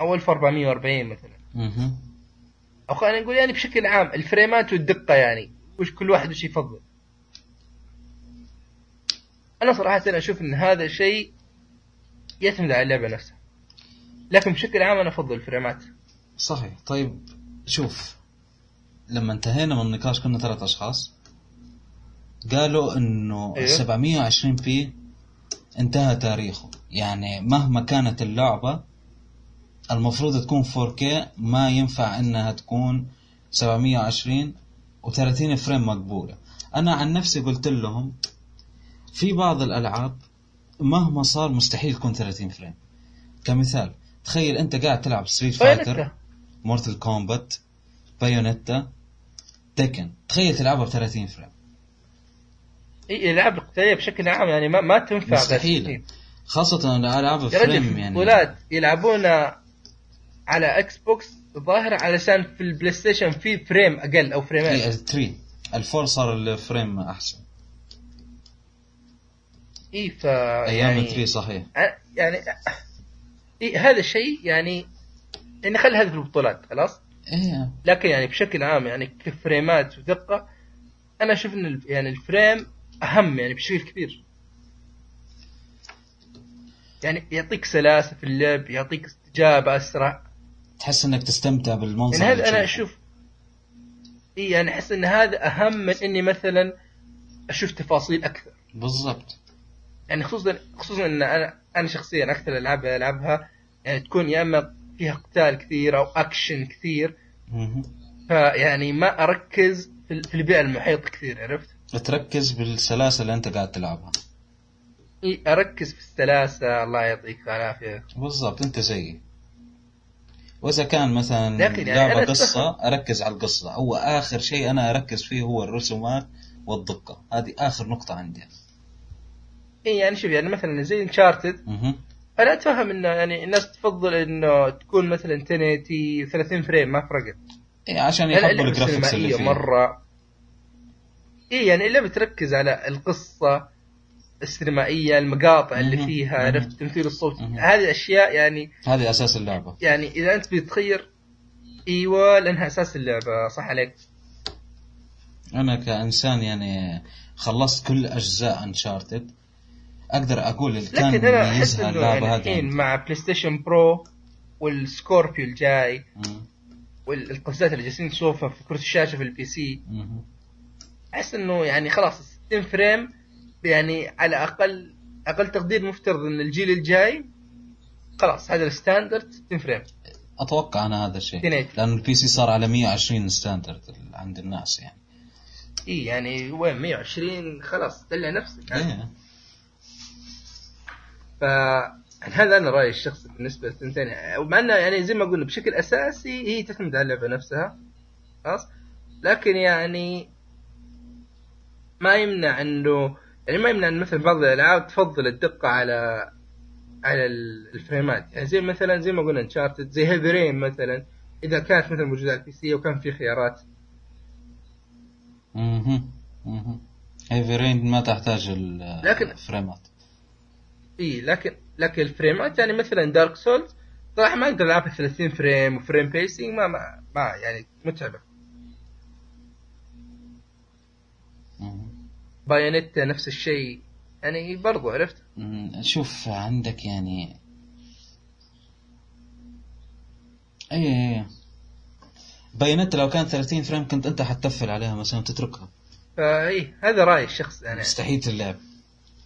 أو 1440 مثلا. أها أو خلينا نقول يعني بشكل عام الفريمات والدقة يعني وش كل واحد وش يفضل. أنا صراحة أنا أشوف إن هذا الشيء يعتمد على اللعبة نفسها. لكن بشكل عام أنا أفضل الفريمات صحيح. طيب شوف لما انتهينا من النقاش كنا ثلاث أشخاص. قالوا إنه أيوه. 720 بي انتهى تاريخه. يعني مهما كانت اللعبة المفروض تكون 4K ما ينفع إنها تكون 720 و30 frame مقبولة. أنا عن نفسي قلت لهم في بعض الألعاب مهما صار مستحيل تكون 30 frame. كمثال تخيل أنت قاعد تلعب Street Fighter Mortal Kombat Bayonetta Tekken تخيل تلعبها ب 30 frame. إي الالعاب القتالية بشكل عام يعني ما, ما تنفع مستحيل خاصة الالعاب frame يعني البطولات يلعبون على إكس بوكس ظاهرة علشان في البلاي ستيشن في فريم أقل أو فريمين. اي 3 الفور صار الفريم أحسن. اي ف أيام يعني 3 صحيح. يعني إيه هذا الشيء يعني يعني خلي هذا في البطولات خلاص؟ إيه. لكن يعني بشكل عام يعني كفريمات ودقة أنا أشوف إن يعني الفريم أهم يعني بشكل كبير. يعني يعطيك سلاسة في اللعب يعطيك استجابة أسرع. تحس إنك تستمتع بالمنظر يعني هذا أنا. أشوف. اي يعني أحس إن هذا أهم من إني مثلا أشوف تفاصيل أكثر. بالضبط. يعني خصوصا خصوصا إن أنا أنا شخصيا أكثر الألعاب اللي ألعبها يعني تكون يا إما فيها قتال كثير أو أكشن كثير. فيعني ما أركز في ال- في البيئة المحيطه كثير عرفت؟ تركز بالسلاسة اللي أنت قاعد تلعبها. أركز في السلاسة. الله يعطيك العافية. بالضبط أنت زيي. وإذا كان مثلا لكن يعني لعبة أنا قصة أركز على القصة. هو آخر شيء أنا أركز فيه هو الرسومات والدقة. هذه آخر نقطة عندي. اي يعني شوف يعني مثلا زي انشارتد. أنا أتفهم إنه يعني الناس تفضل إنه تكون مثلا 1080 30 فريم ما فرقت إيه عشان يحبوا ال graphics اللي فيها مرة اي يعني اللعبة تركز على القصة السينمائية المقاطع اللي. فيها. عرفت التمثيل الصوتي. هذه اشياء يعني هذه أساس اللعبة يعني إذا أنت بتخير إيوه لأنها أساس اللعبة صح عليك أنا كإنسان يعني خلصت كل أجزاء Uncharted أقدر أقول اللي كان يميزها إنه يعني هذه الحين عندي. مع PlayStation Pro وال Scorpio الجاي. والقفزات اللي جالسين نشوفها في كروت الشاشة في ال PC. أحس إنه يعني خلاص 60 frame يعني على أقل أقل تقدير مفترض إن الجيل الجاي خلاص هذا ال standard 60 frame أتوقع أنا هذا الشيء 1080. لأنه ال PC صار على 120 standard عند الناس يعني إي يعني وين 120 خلاص دلع نفسك يعني. إيه ف هذا أنا رأيي الشخصي بالنسبة للثنتين. ومع إنه يعني زي ما قلنا بشكل أساسي هي تعتمد على اللعبة نفسها. خلاص؟ لكن يعني ما يمنع إنه يعني ما يمنع إن مثلا بعض الألعاب تفضل الدقة على على ال- الفريمات. يعني زي مثلا زي ما قلنا Uncharted زي Heavy Rain مثلا. إذا كانت مثلا موجودة على ال PC وكان في خيارات. أها أها Heavy Rain ما تحتاج الفريمات. اي لكن لكن الفريمات يعني مثلا Dark Souls صراحة ما أقدر ألعبها 30 frame و frame pacing ما ما, ما يعني متعبة. Bayonetta نفس الشيء. يعني برضو عرفت. شوف عندك يعني اي اي Bayonetta لو كانت 30 frame كنت أنت حتتفل عليها مثلا تتركها. فاي هذا رأيي الشخص يعني. مستحيل تلعب.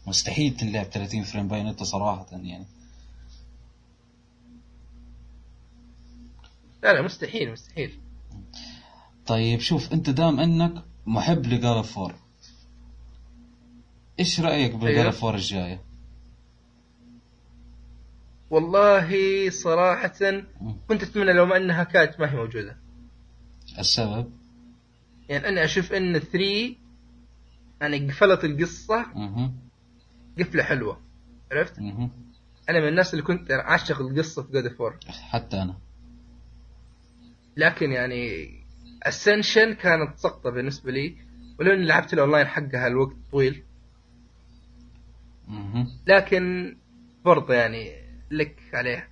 مستحيل تلعب 30 frame Bayonetta صراحة يعني لا لا مستحيل مستحيل طيب شوف انت دام انك محب ل God of War إيش رأيك بال God أيوه. of War الجاية؟ والله صراحة كنت أتمنى لو ما أنها كانت ما هي موجودة السبب؟ يعني أنا أشوف أن 3 يعني قفلت القصة قفلة حلوة. عرفت؟ أها أنا من الناس اللي كنت أعشق القصة في God of War حتى أنا. لكن يعني Ascension كانت سقطة بالنسبة لي ولو اني لعبت الأونلاين حقها الوقت طويل. لكن برضه يعني لك عليه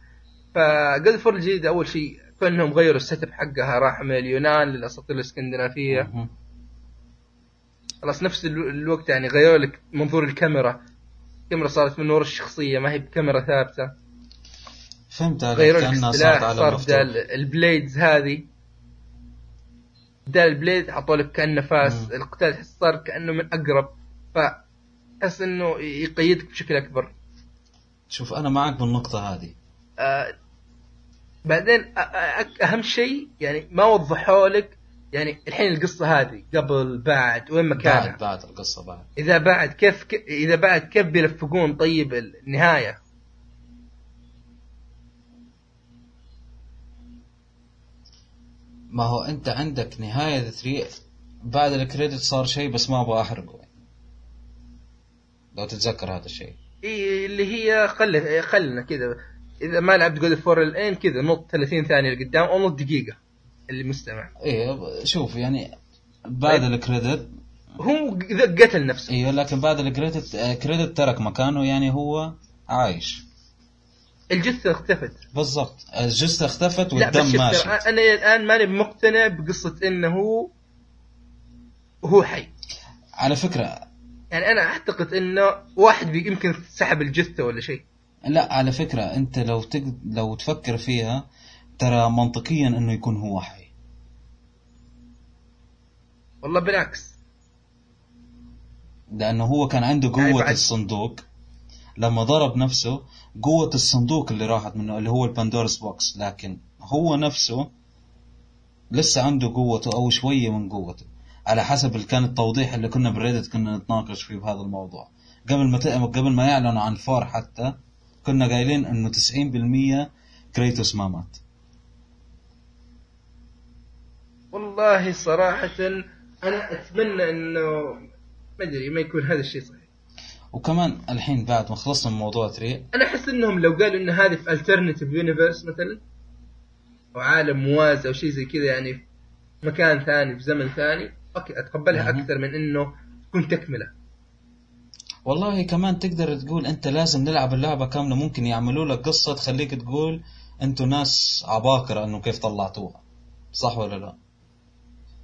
ف God of War الجديد أول شيء كونهم غيروا ال setup حقها راحوا من اليونان للأساطير الإسكندنافية. خلاص نفس الو- الوقت يعني غيروا لك منظور الكاميرا. الكاميرا صارت منظور الشخصية ما هي بكاميرا ثابتة. فهمت صارت على صار بدال ال blades هذه. بدال ال blade حطوا لك كأنه فاس مم. القتال تحس صار كأنه من أقرب. فتحس إنه يقيدك بشكل أكبر. شوف أنا معك بالنقطة هذه. آه بعدين أهم شيء يعني ما وضحوا لك يعني الحين القصة هذه قبل بعد وين مكانها؟ بعد بعد القصة بعد. إذا بعد كيف ك... إذا بعد كيف بيلفقون طيب النهاية؟ ما هو أنت عندك نهاية 3 بعد ال credit صار شيء بس ما أبغى أحرقه. لو تتذكر هذا الشيء. إيه اللي هي خل خلنا كذا. إذا ما لعبت God of War الآن كذا نط 30 ثانية لقدام أو نط دقيقة. اللي مستمع. إيه شوف يعني بعد طيب. ال credit هو قتل نفسه. أيوه لكن بعد ال credit آه، Kratos ترك مكانه يعني هو عايش. الجثة اختفت. بالضبط. الجثة اختفت والدم ماشي. أنا الآن ماني مقتنع بقصة إنه هو حي. على فكرة يعني أنا أعتقد إنه واحد يمكن سحب الجثة ولا شيء. لا على فكرة أنت لو تق... لو تفكر فيها ترى منطقيا أنه يكون هو حي والله بالعكس. لأنه هو كان عنده يعني قوة بعد- الصندوق. لما ضرب نفسه قوة الصندوق اللي راحت منه اللي هو ال Pandora's Box. لكن هو نفسه لسه عنده قوته أو شوية من قوته. على حسب اللي كان التوضيح اللي كنا بال Reddit كنا نتناقش فيه بهذا الموضوع. قبل ما. قبل ما يعلنوا عن four حتى كنا قايلين إنه 90% Kratos ما مات. والله صراحة أنا أتمنى إنه ما أدري ما يكون هذا الشيء صحيح. وكمان الحين بعد ما خلصنا من موضوع 3 أنا أحس إنهم لو قالوا إن هذه في alternative universe مثلا أو عالم موازي أو شيء زي كذا يعني في مكان ثاني في زمن ثاني okay أتقبلها مهم. أكثر من إنه تكون تكملة. والله كمان تقدر تقول أنت لازم نلعب اللعبة كاملة ممكن يعملوا لك قصة تخليك تقول أنتوا ناس عباقرة إنه كيف طلعتوها. صح ولا لا؟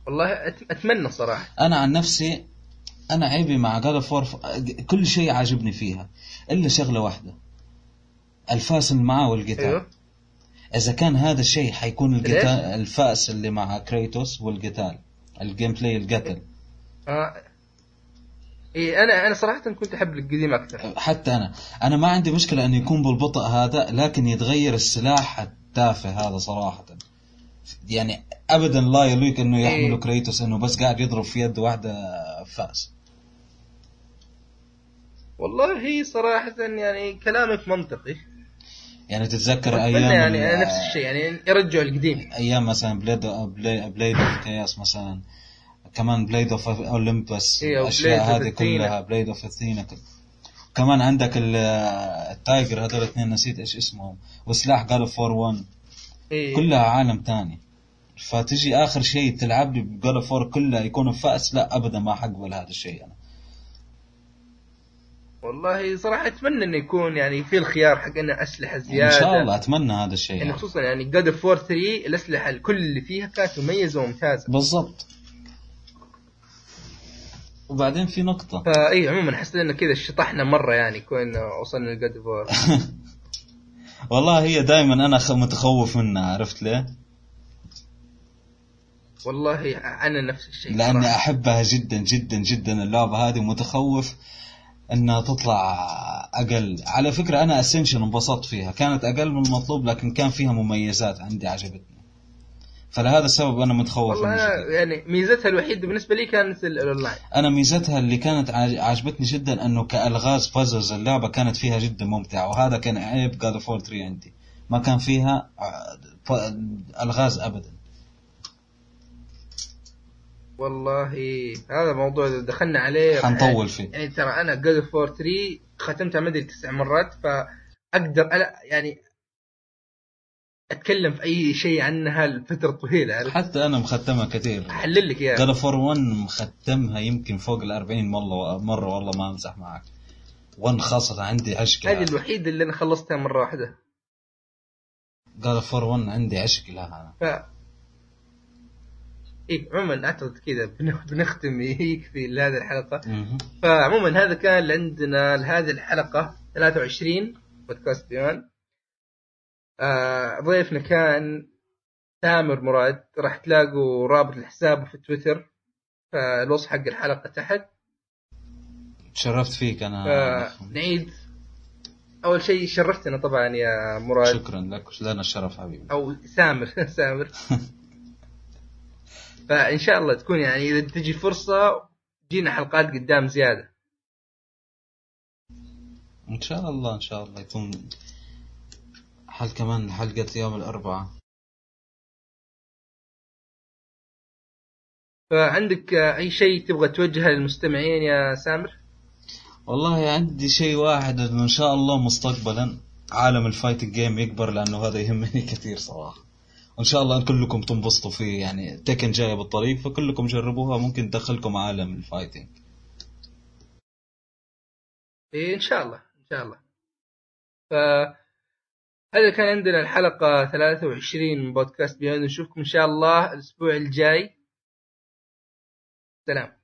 والله أتمنى صراحة. أنا عن نفسي أنا عيبي مع God of War كل شيء عاجبني فيها إلا شغلة واحدة. الفاس اللي معاه والقتال. أيوه. إذا كان هذا الشيء حيكون؟ القتال الفاس اللي مع Kratos والقتال ال gameplay القتل. آه. إيه أنا أنا صراحة كنت أحب القديم أكثر. حتى أنا. أنا ما عندي مشكلة انه يكون بالبطء هذا لكن يتغير السلاح التافه هذا صراحة. يعني ابدا لا يليق إنه يحمله إيه. Kratos إنه بس قاعد يضرب في يد واحدة فأس. والله صراحة يعني كلامك منطقي. يعني تتذكر أيام يعني نفس الشيء يعني يرجعوا القديم. أيام مثلا Blade Blade of Chaos مثلا كمان Blade of Olympus الاشياء هذه. كلها Blade of Athena كمان عندك ال- ال tiger هذول الاثنين نسيت إيش اسمهم. وسلاح قالوا فور 1 إيه. كلها عالم تاني. فتجي آخر شيء تلعب لي بجاد فور كلها يكون فأس لا ابدا ما حقبل هذا الشيء أنا. والله صراحة أتمنى إنه يكون يعني في الخيار حق إنه أسلحة إن زياده شاء الله أتمنى هذا الشيء يعني يعني. خصوصا يعني جاد اوف 4 3 الأسلحة الكل اللي فيها كانت مميزة وممتازة. بالضبط. وبعدين في نقطة. فاي عموما حسيت إنه كذا شطحنا مرة يعني كون وصلنا ل God of War والله هي دائما أنا متخوف منها عرفت ليه؟ والله أنا نفس الشيء لأني صراحة. أحبها جدا جدا جدا اللعبة هذه ومتخوف إنها تطلع أقل على فكرة أنا Ascension انبسطت فيها كانت أقل من المطلوب لكن كان فيها مميزات عندي عجبتني فلهذا السبب أنا متخوف والله أنا. يعني ميزتها الوحيده بالنسبة لي كانت ال- الاونلاين أنا ميزتها اللي كانت عجبتني جدا أنه كألغاز puzzles اللعبة كانت فيها جدا ممتعة وهذا كان عيب God of War 3 عندي. ما كان فيها ألغاز ابدا. والله هذا موضوع دخلنا عليه حنطول فيه. يعني ترى أنا God of War 3 ختمتها ما أدري تسع مرات فأقدر ألا يعني أتكلم في أي شيء عنها لفترة طويلة. عرفت؟ حتى أنا مختمها كثير. أحلل لك God اياها of War 1 مختمها يمكن فوق ال 40 مرة مرة والله ما امزح معك. 1 خاصة عندي عشق هذه الوحيدة اللي أنا خلصتها مرة واحدة. God of War عندي عشق لها أنا. ف إيه عموما اعتقد كذا بن- بنختم يكفي لهذه الحلقة. فعموما هذا كان اللي عندنا لهذه الحلقة. 23 بودكاست بيان. آه ضيفنا كان تامر مراد. راح تلاقوا رابط لحسابه في تويتر فالوصف حق الحلقة تحت. تشرفت فيك أنا. فنعيد أول شيء شرفتنا طبعا يا مراد. شكرا لك لنا الشرف حبيبي؟ أو سامر سامر. فإن شاء الله تكون يعني إذا تجي فرصة جينا حلقات قدام زيادة. إن شاء الله إن شاء الله يكون حل كمان حلقة يوم الأربعاء. فعندك أي شيء تبغى توجهه للمستمعين يا سامر؟ والله عندي شيء واحد إنه إن شاء الله مستقبلا عالم ال fighting game يكبر لأنه هذا يهمني كثير صراحة. وان شاء الله كلكم تنبسطوا فيه يعني تكن جاية بالطريق فكلكم جربوها ممكن تدخلكم عالم ال fighting. إيه إن شاء الله إن شاء الله. فهذا كان عندنا الحلقة 23 من بودكاست بيان نشوفكم إن شاء الله الأسبوع الجاي. سلام.